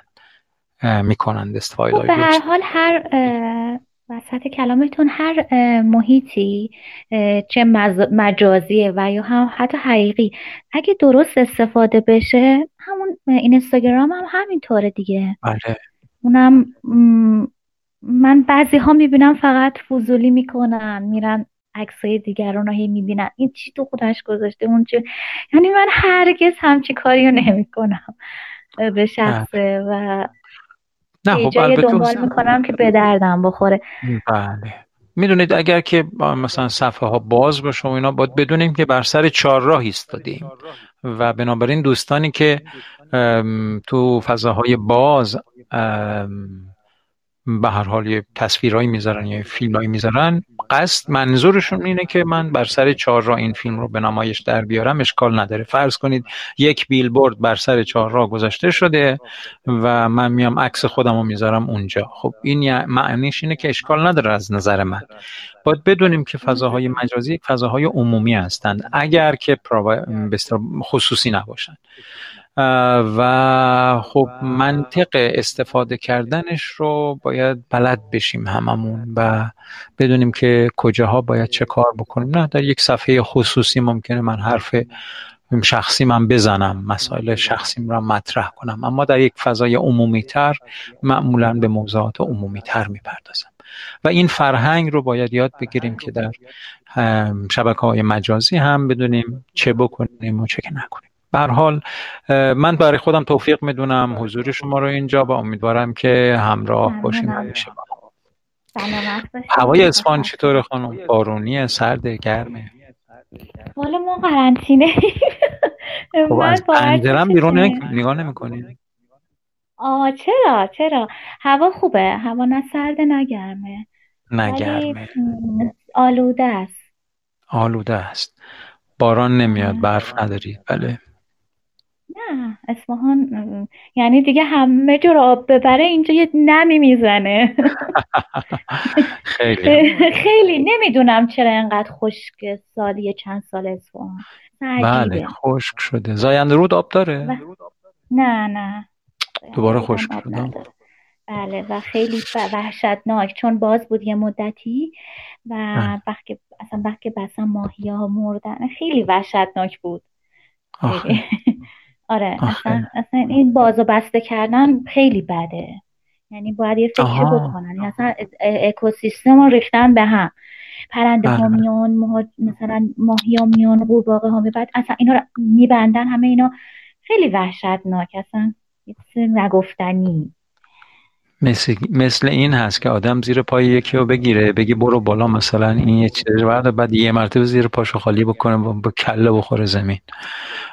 می‌کنند استفاده خب به هر حال هر وسط کلامتون هر محیطی چه مجازیه و یا هم حتی حقیقی اگه درست استفاده بشه همون این اینستاگرام هم همینطوره دیگه. بله. اونم من بعضی ها می‌بینم فقط فضولی می‌کنن میرن عکسای دیگران رو هی می‌بینن. این چی تو خودش گذاشته؟ اون چی یعنی من هرگز همچی کاری رو نمی‌کنم به شخصه و نه خب دنبال می‌کنم که به دردم بخوره. بله. می‌دونید اگر که مثلا صفحه ها باز باشه و اینا باید بدونیم که بر سر چهار راه ایستادیم. و بنابراین دوستانی که تو فضاهای باز به هر حال یه تصویرهایی می‌ذارن یا فیلمهایی می‌ذارن. قصد منظورشون اینه که من بر سر چهار راه این فیلم رو به نمایش در بیارم اشکال نداره. فرض کنید یک بیلبورد بر سر چهار راه گذاشته شده و من میام عکس خودم رو می‌ذارم اونجا. خب این معنیش اینه که اشکال نداره از نظر من. باید بدونیم که فضاهای مجازی فضاهای عمومی هستند. اگر که خصوصی نباشند. و خب منطق استفاده کردنش رو باید بلد بشیم هممون و بدونیم که کجاها باید چه کار بکنیم. نه در یک صفحه خصوصی ممکنه من حرف شخصی من بزنم مسائل شخصیم را مطرح کنم. اما در یک فضای عمومی تر معمولا به موضوعات عمومی تر می‌پردازم. و این فرهنگ رو باید یاد بگیریم که در شبکه های مجازی هم بدونیم چه بکنیم و چه نکنیم. به حال من برای خودم توفیق می‌دونم حضور شما رو اینجا و امیدوارم که همراه باشیم همیشه هوای اصفهان چطور خانم؟ بارونی سرد گرمه. حالا ما قرنطینه. خب از پنجرم بیرون نگاه نمی‌کنید آه چرا؟ چرا؟ هوا خوبه. هوا نه سرد نه گرمه. نه گرمه. آلوده است. آلوده است. باران نمیاد برف نداری بله. نه اصفهان یعنی دیگه همه جور آب ببره اینجا یه نمی می‌زنه. (laughs) خیلی خیلی نمی‌دونم چرا اینقدر خشک سالی چند سال اصفهان. بله خشک شده. زاینده رود آب داره؟ نه نه. دوباره خشک شده. بله و خیلی وحشتناک. چون باز بود یه مدتی و وقتی اصلا وقتی بسا ماهی ها مردن. خیلی وحشتناک بود. آره اصلا, اصلا این بازو بسته کردن خیلی بده. یعنی باید یه فکر بکنن. یعنی اصلا اکوسیستم رو ریختن به هم. پرنده ها بله. میان مثلا ماهی ها میان قورباغه ها بعد اصلا اینا رو میبندن همه اینا خیلی وحشتناک. اصلا نگفتنی. مثل, مثل این هست که آدم زیر پای یکی رو بگیره بگی برو بالا مثلا این یه چیز بعد بعد یه مرتبه زیر پاشو خالی بکنه با کله بخوره زمین.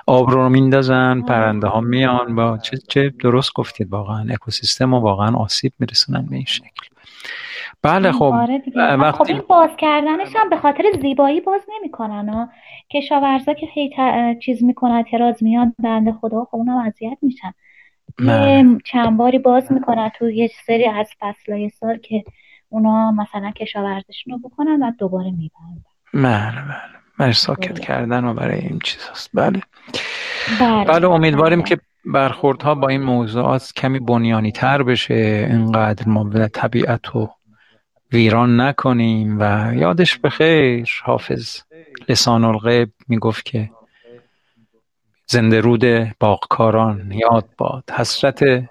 آب رو میندازن پرنده ها میان با چه, چه درست گفتید واقعا. اکوسیستم و واقعا آسیب میرسونن به این شکل. بله خب آره دیگه. خب وقتی این باز کردنش هم به خاطر زیبایی باز نمی‌کنن ها کشاورزا که هی چیز می‌کنن اعتراض میاد بنده خدا خب اونم اذیت میشن. یه چند باری باز می‌کنن تو یه سری از فصلهای سال که اونا مثلا کشاورزشون رو بکنن و دوباره می‌برن بله بله. برای ساکت بله. کردن و برای این چیز هست بله. بله. بله امیدواریم بله. که برخوردها با این موضوعات کمی بنیانی تر بشه. اینقدر ما به طبیعت رو ویران نکنیم و یادش بخیر حافظ لسان الغیب می‌گفت که زنده رود باغکاران یاد باد. حسرت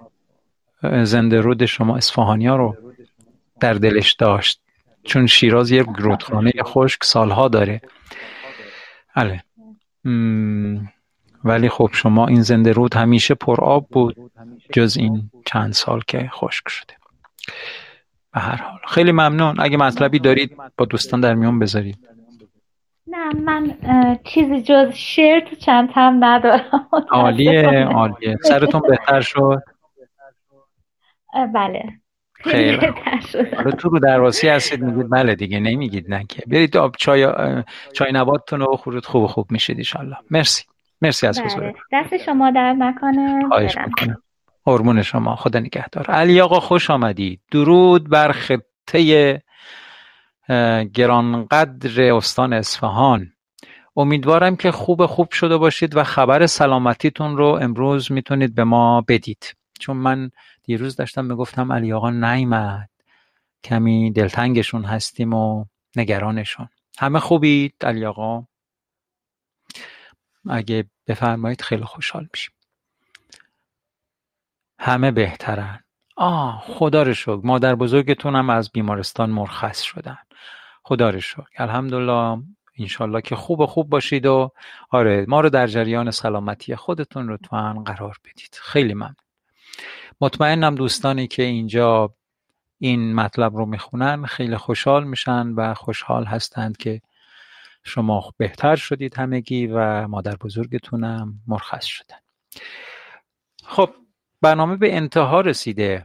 زنده رود شما اصفهانیا رو در دلش داشت. چون شیراز یک رودخانه خشک سالها داره. بله. ولی خب شما این زنده رود همیشه پر آب بود جز این چند سال که خشک شده. به هر حال. خیلی ممنون. اگه مطلبی دارید با دوستان در میون بذارید. نه من چیزی جز شعر تو چندم ندارم. عالیه (laughs) عالیه. سرتون بهتر شد. بله. خیلی بهتر حالا تو رو درواسی هستید میگید بله دیگه نمیگید نه که. برید آب چای چای نباتتون رو بخورید خوب خوب میشید ایشالله مرسی. مرسی از بله. حضورتون دست شما در نکنه. خواهش می‌کنم. قربون شما خدا نگهدار. علی آقا خوش آمدید. درود بر خطه گرانقدر استان اصفهان. امیدوارم که خوب خوب شده باشید و خبر سلامتیتون رو امروز می‌تونید به ما بدید. چون من دیروز داشتم می‌گفتم علی آقا نیامد کمی دلتنگشون هستیم و نگرانشون. همه خوبید علی آقا؟ اگه بفرمایید خیلی خوشحال میشیم. همه بهترن. آه خدا رو شکر. مادر بزرگتونم از بیمارستان مرخص شدن. خدا رو شکر. الحمدلله انشالله که خوب خوب باشید و آره ما رو در جریان سلامتی خودتون لطفا قرار بدید. خیلی ممنون. مطمئنم دوستانی که اینجا این مطلب رو می‌خونن خیلی خوشحال میشن و خوشحال هستند که شما بهتر شدید همگی و مادر بزرگتونم مرخص شدن. خب برنامه به انتها رسیده.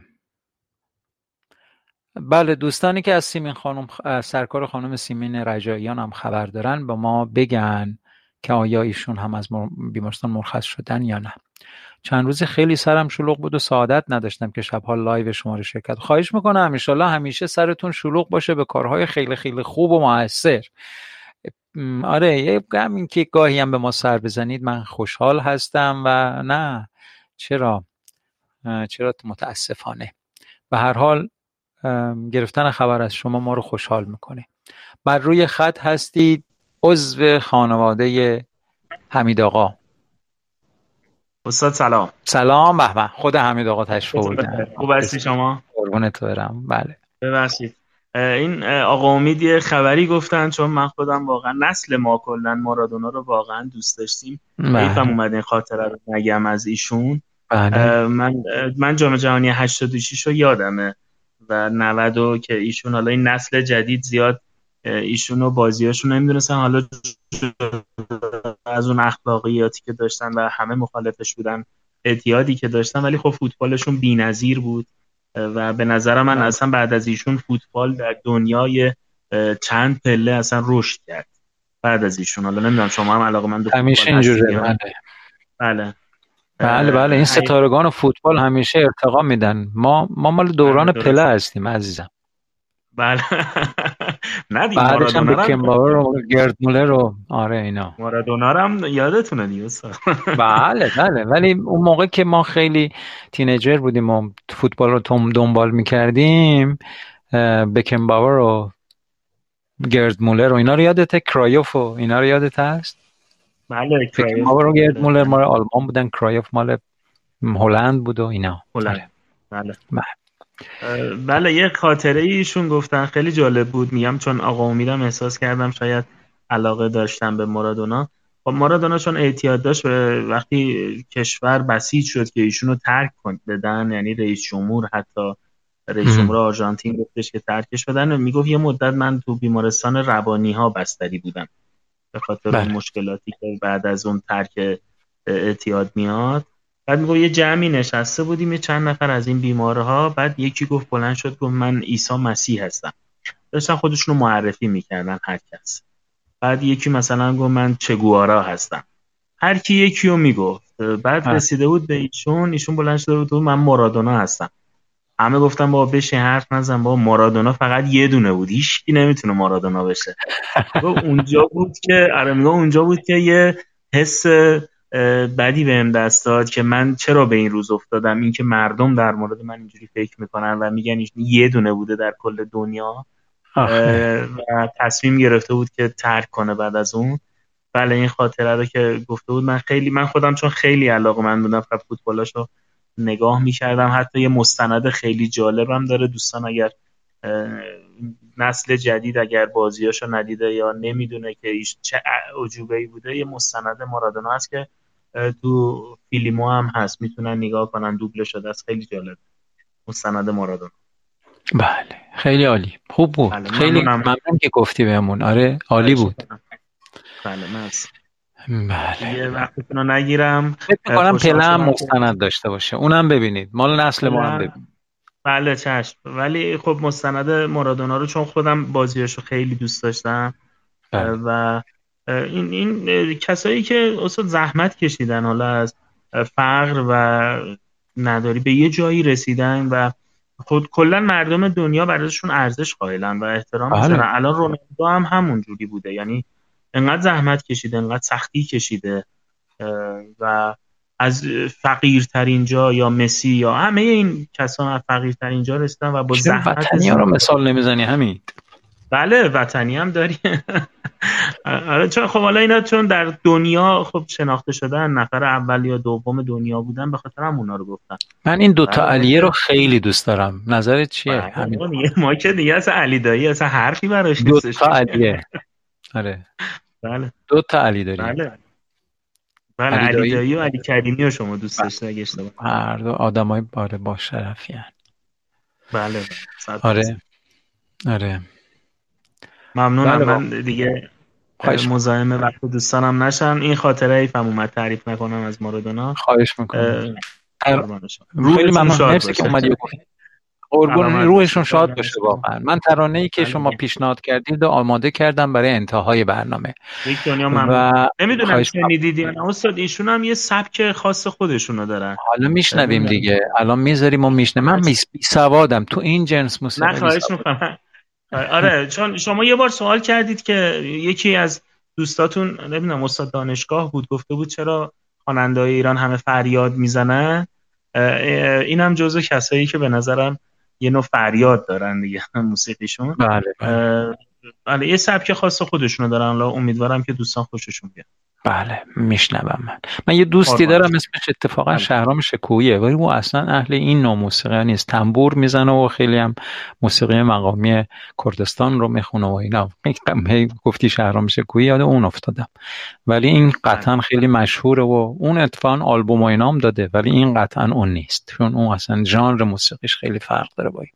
بله دوستانی که از سیمین خانم سرکار خانم سیمین رجاییان هم خبر دارن با ما بگن که آیا ایشون هم از بیمارستان مرخص شدن یا نه. چند روز خیلی سرم شلوغ بود و سعادت نداشتم که شبها لایو شما رو شرکت خواهش می‌کنم انشالله همیشه سرتون شلوغ باشه به کارهای خیلی خیلی خوب و موثر آره یه همین که گاهی هم به ما سر بزنید من خوشحال هستم و نه. چرا؟ چرا؟ متاسفانه. به هر حال گرفتن خبر از شما ما رو خوشحال می‌کنه. بر روی خط هستید عضو خانواده حمید آقا. استاد سلام. سلام به خود حمید آقا تشریف آوردن. خوب هستی شما؟ قربونت برم. بله. ببخشید. این آقا امید یه خبری گفتن چون من خودم واقعا نسل ما کلا مارادونا رو واقعا دوست داشتیم. حیفم بله اومد این خاطره رو نگم از ایشون. بله. من من جام جهانی 86 رو یادمه و 90 و که ایشون حالا این نسل جدید زیاد ایشون و بازیاشون نمی‌دونستن. حالا از اون اخلاقیاتی که داشتن و همه مخالفش بودن اعتیادی که داشتن ولی خب فوتبالشون بی‌نظیر بود. و به نظر من بله. اصلا بعد از ایشون فوتبال در دنیای چند پله اصلا رشد کرد. بعد از ایشون. حالا نمی‌دونم شما هم علاقه من به همیشه اینجوره. یا بله. بله بله بله این ستارگان فوتبال همیشه ارتقا میدن. ما ما مال بله دوران پله درست هستیم عزیزم. بله. (laughs) نه دیگه بعدش هم رو بکنباور و گرد مولر و آره اینا. مارادونا رو هم یادتونه دیگه (laughs) بله بله. ولی اون موقع که ما خیلی teenager بودیم و فوتبال رو هم دنبال می‌کردیم بکنباور و گرد مولر و اینا رو یادته کرایوف و اینا رو یادت هست؟ بله کرایف مال بله آلمان بودن کرایوف مال هلند بود و اینا. هلند. آره. بله. بله. بله یه خاطره ایشون گفتن خیلی جالب بود میگم چون آقا امیدم احساس کردم شاید علاقه داشتن به مارادونا. خب مارادونا چون اعتیاد داشت وقتی کشور بسیج شد که ایشون رو ترک کن بدن یعنی رئیس جمهور حتی رئیس جمهور. آرژانتین گفتش که ترکش بدن. می‌گفت یه مدت من تو بیمارستان روانی ها بستری بودم. به خاطر بله. مشکلاتی که بعد از اون ترک اعتیاد میاد. بعد میگه یه جمعی نشسته بودیم یه چند نفر از این بیمارها. بعد یکی گفت بلند شد گفت من عیسی مسیح هستم. داشتن خودشون رو معرفی می‌کردن هر کس. بعد یکی مثلا گفت من چگوارا هستم. هر کی یکی رو می‌گفت. بعد رسیده بود به ایشون ایشون بلند شده بود من مارادونا هستم. همه گفتن با بشین حرف نزن با مارادونا فقط یه دونه بود. هیچ نمی‌تونه مارادونا بشه. اونجا بود که آره اونجا بود که یه حس بدی بهم دست داد که من چرا به این روز افتادم؟ این که مردم در مورد من اینجوری فکر می‌کنن و میگن یه دونه بوده در کل دنیا. و تصمیم گرفته بود که ترک کنه بعد از اون. بله این خاطره رو که گفته بود من خیلی من خودم چون خیلی علاقه من بودم فوتبالاشو نگاه می‌کردم. حتی یه مستند خیلی جالبم داره. دوستان اگر نسل جدید اگر بازیاشو ندیده یا نمی‌دونه که چه عجوبه ای بوده یه مستند مارادونا هست که تو فیلیمو هم هست. می‌تونن نگاه کنن. دوبله شده است. خیلی جالب. مستند مارادونا. بله. خیلی عالی. خوب بود. بله. خیلی ممنون که گفتی بهمون. آره عالی بود. بله مرسی. بله یه وقتتون رو نگیرم. فکر کنم پله هم مستند داشته باشه. اونم ببینید. مال نسل ما هم ببینید. بله چشم. ولی خب مستند مرادونا رو چون خودم بازیاشو خیلی دوست داشتم بله. و این این کسایی که اصلا زحمت کشیدن حالا از فقر و نداری به یه جایی رسیدن و خود کلا مردم دنیا برایشون ارزش قائلن و احترام بله. می‌ذارن. الان رونالدو هم همون جوری بوده. یعنی انقدر زحمت کشیده انقدر سختی کشیده و از فقیرترین جا یا مسی یا همه این کسان از فقیرترین جا رسیدن و با زحمت وطنی رو مثال نمی‌زنی همین. بله وطنی هم داری. (laughs) آره چون خب حالا اینا چون در دنیا خب شناخته شدن نفر اول یا دوم دنیا بودن به خاطر هم اونا رو گفتن. من این دوتا بله. علیه رو خیلی دوست دارم. نظرت چیه؟ بله، همین. ما که دیگه از علی دایی اصلا حرفی براش نیستش. دوتا علیه. (laughs) آره. بله. دو تا علی داریم. بله. بله علی دایی؟ و علی کریمی رو شما دوست بله. داشته اگه اشتباه هر دو آدمای باره با شرفی هن. بله آره. آره. ممنونم. بله من دیگه مزاحم وقت دوستانم نشم. این خاطره ای اومد تعریف نکنم از مارادونا خواهش می‌کنم. خیلی ممنون. مرسی که اومدی. قربون روحشون شاد باشه واقعا. من ترانه ای که شما پیشنهاد کردید و آماده کردم برای انتهای برنامه. یک دنیا و... نمی‌دونم شنیدید یا استاد ایشون هم یه سبک خاص خودشونو دارن. حالا میشنویم دیگه. الان می‌ذاریم و میشنه من بی سوادم تو این جنس موسیقی نه خواهش می‌کنم. آره چون شما یه بار سوال کردید که یکی از دوستاتون نمی‌دونم استاد دانشگاه بود گفته بود چرا خواننده ایران همه فریاد می‌زنن. اینم جزو کسایی که به نظرم یه نوع فریاد دارن دیگه (laughs) موسیقیشون. بله بله. بله یه سبک خاص خودشونو دارن. امیدوارم که دوستان خوششون بیاد. بله میشنوم من. من یه دوستی دارم اسمش اتفاقا بله. شهرام شکویه ولی او اصلا اهل این نوع موسیقی نیست. تنبور می‌زنه و خیلی هم موسیقی مقامی کردستان رو می‌خونه و اینا. گفتی شهرام شکویی یاد اون افتادم. ولی این قطعا بله. خیلی مشهوره و اون اتفاقا آلبوم و اینام داده. ولی این قطعا اون نیست. چون اون اصلا ژانر موسیقیش خیلی فرق داره با این.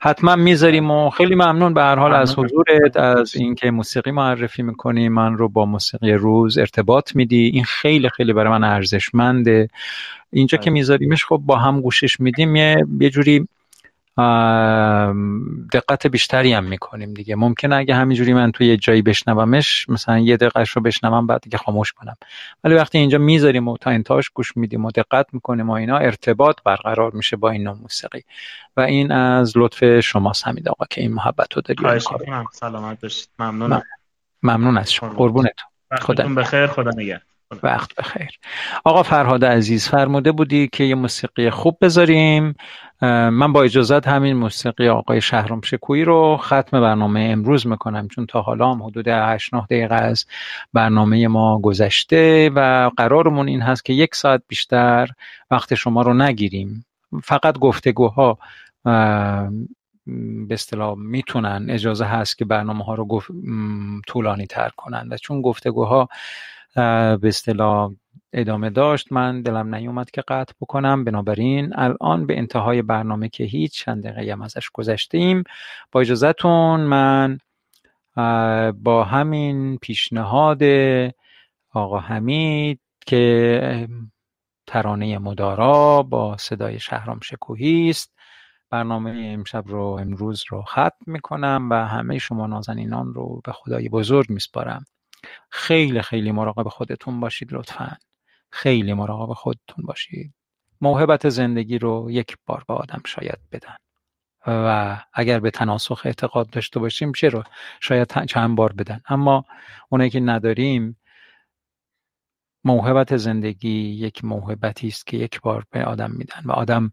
حتما می‌ذاریم و خیلی ممنون به هر حال از حضورت از اینکه موسیقی معرفی می‌کنی. من رو با موسیقی روز ارتباط میدی. این خیلی خیلی برای من ارزشمنده. اینجا که بله. میذاریمش خب با هم گوشش میدیم یه یه جوری دقت بیشتری هم می‌کنیم دیگه. ممکنه اگه همینجوری من توی یه جایی بشنومش مثلا یه دقیقش رو بشنوم بعد دیگه خاموش کنم. ولی وقتی اینجا می‌ذاریم و تا انتهاش گوش میدیم و دقت می‌کنیم و اینا ارتباط برقرار میشه با این نوع موسیقی. و این از لطف شما سمید آقا که این محبت رو داری سلامت باشید. ممنونم. ممنون از شما. قربونتون. خدا بخیر خدا نگه وقت بخیر. آقا فرهاد عزیز فرموده بودی که یه موسیقی خوب بذاریم. من با اجازت همین موسیقی آقای شهرام شکویی رو ختم برنامه امروز می‌کنم چون تا حالا هم حدود 8 9 دقیقه از برنامه ما گذشته و قرارمون این هست که یک ساعت بیشتر وقت شما رو نگیریم. فقط گفتگوها به اصطلاح می‌تونن اجازه هست که برنامه ها رو گف... طولانی تر کنن. و چون گفتگوها به اصطلاح ادامه داشت من دلم نیومد که قطع بکنم. بنابراین الان به انتهای برنامه که هیچ چند دقیقه هم ازش گذشته ایم با اجازهتون من با همین پیشنهاد آقا حمید که ترانه مدارا با صدای شهرام شکوهی است. برنامه امشب رو امروز رو ختم می‌کنم و همه شما نازنینان رو به خدای بزرگ میسپارم. خیلی خیلی مراقب خودتون باشید لطفا. خیلی مراقب خودتون باشید. موهبت زندگی رو یک بار به آدم شاید بدن و اگر به تناسخ اعتقاد داشته باشیم چرا؟ شاید چند بار بدن اما اونایی که نداریم موهبت زندگی یک موهبتی است که یک بار به آدم میدن و آدم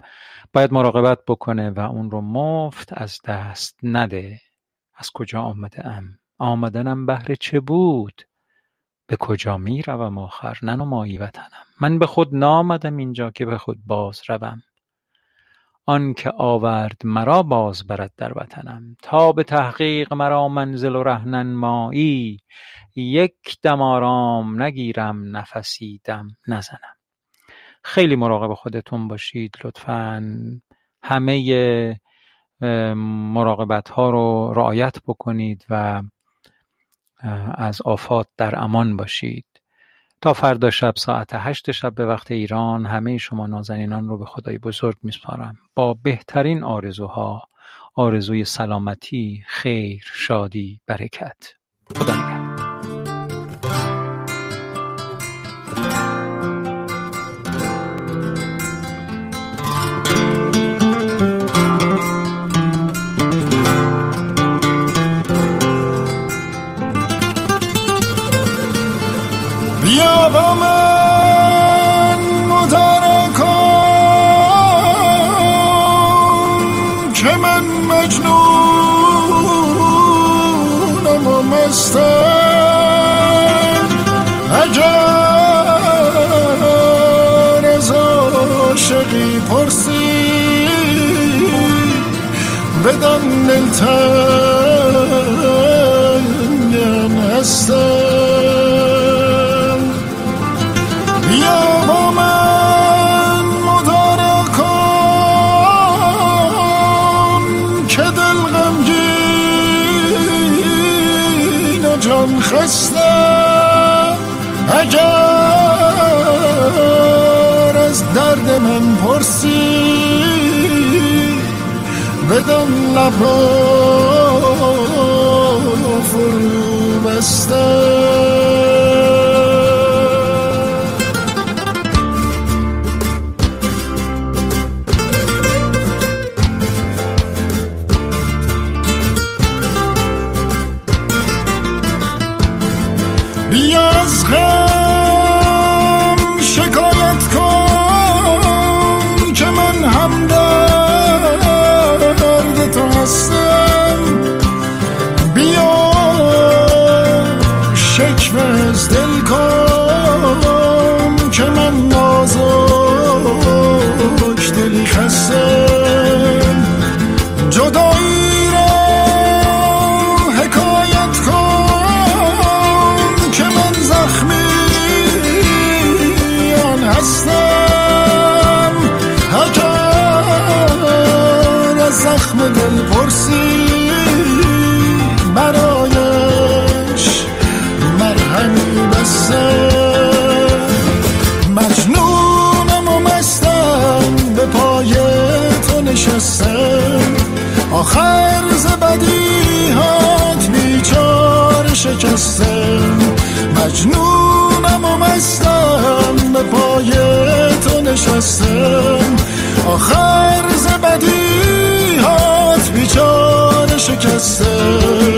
باید مراقبت بکنه و اون رو مفت از دست نده. از کجا آمده ام آمدنم بهر چه بود؟ به کجا می روم آخر؟ ننمایی وطنم. من به خود نامدم اینجا که به خود باز روم. آن که آورد مرا باز برد در وطنم تا به تحقیق مرا منزل و رهنمایی یک دم آرام نگیرم نفسی دم نزنم. خیلی مراقب خودتون باشید لطفا. همه مراقبت ها رو رعایت بکنید و از آفات در امان باشید. تا فردا شب ساعت هشت شب به وقت ایران همه شما نازنینان رو به خدای بزرگ میسپارم. با بهترین آرزوها آرزوی سلامتی خیر شادی برکت. خدا من کن که من مجنونم و مستم. اگر از عاشقی پرسی بدان دلتنگم هستم. خستم اگر از درد من پرسی بدان لبا فرو بستم مجنونم و مستم به پای تو نشستم. آخر ز بدیهات بیچار شکستم.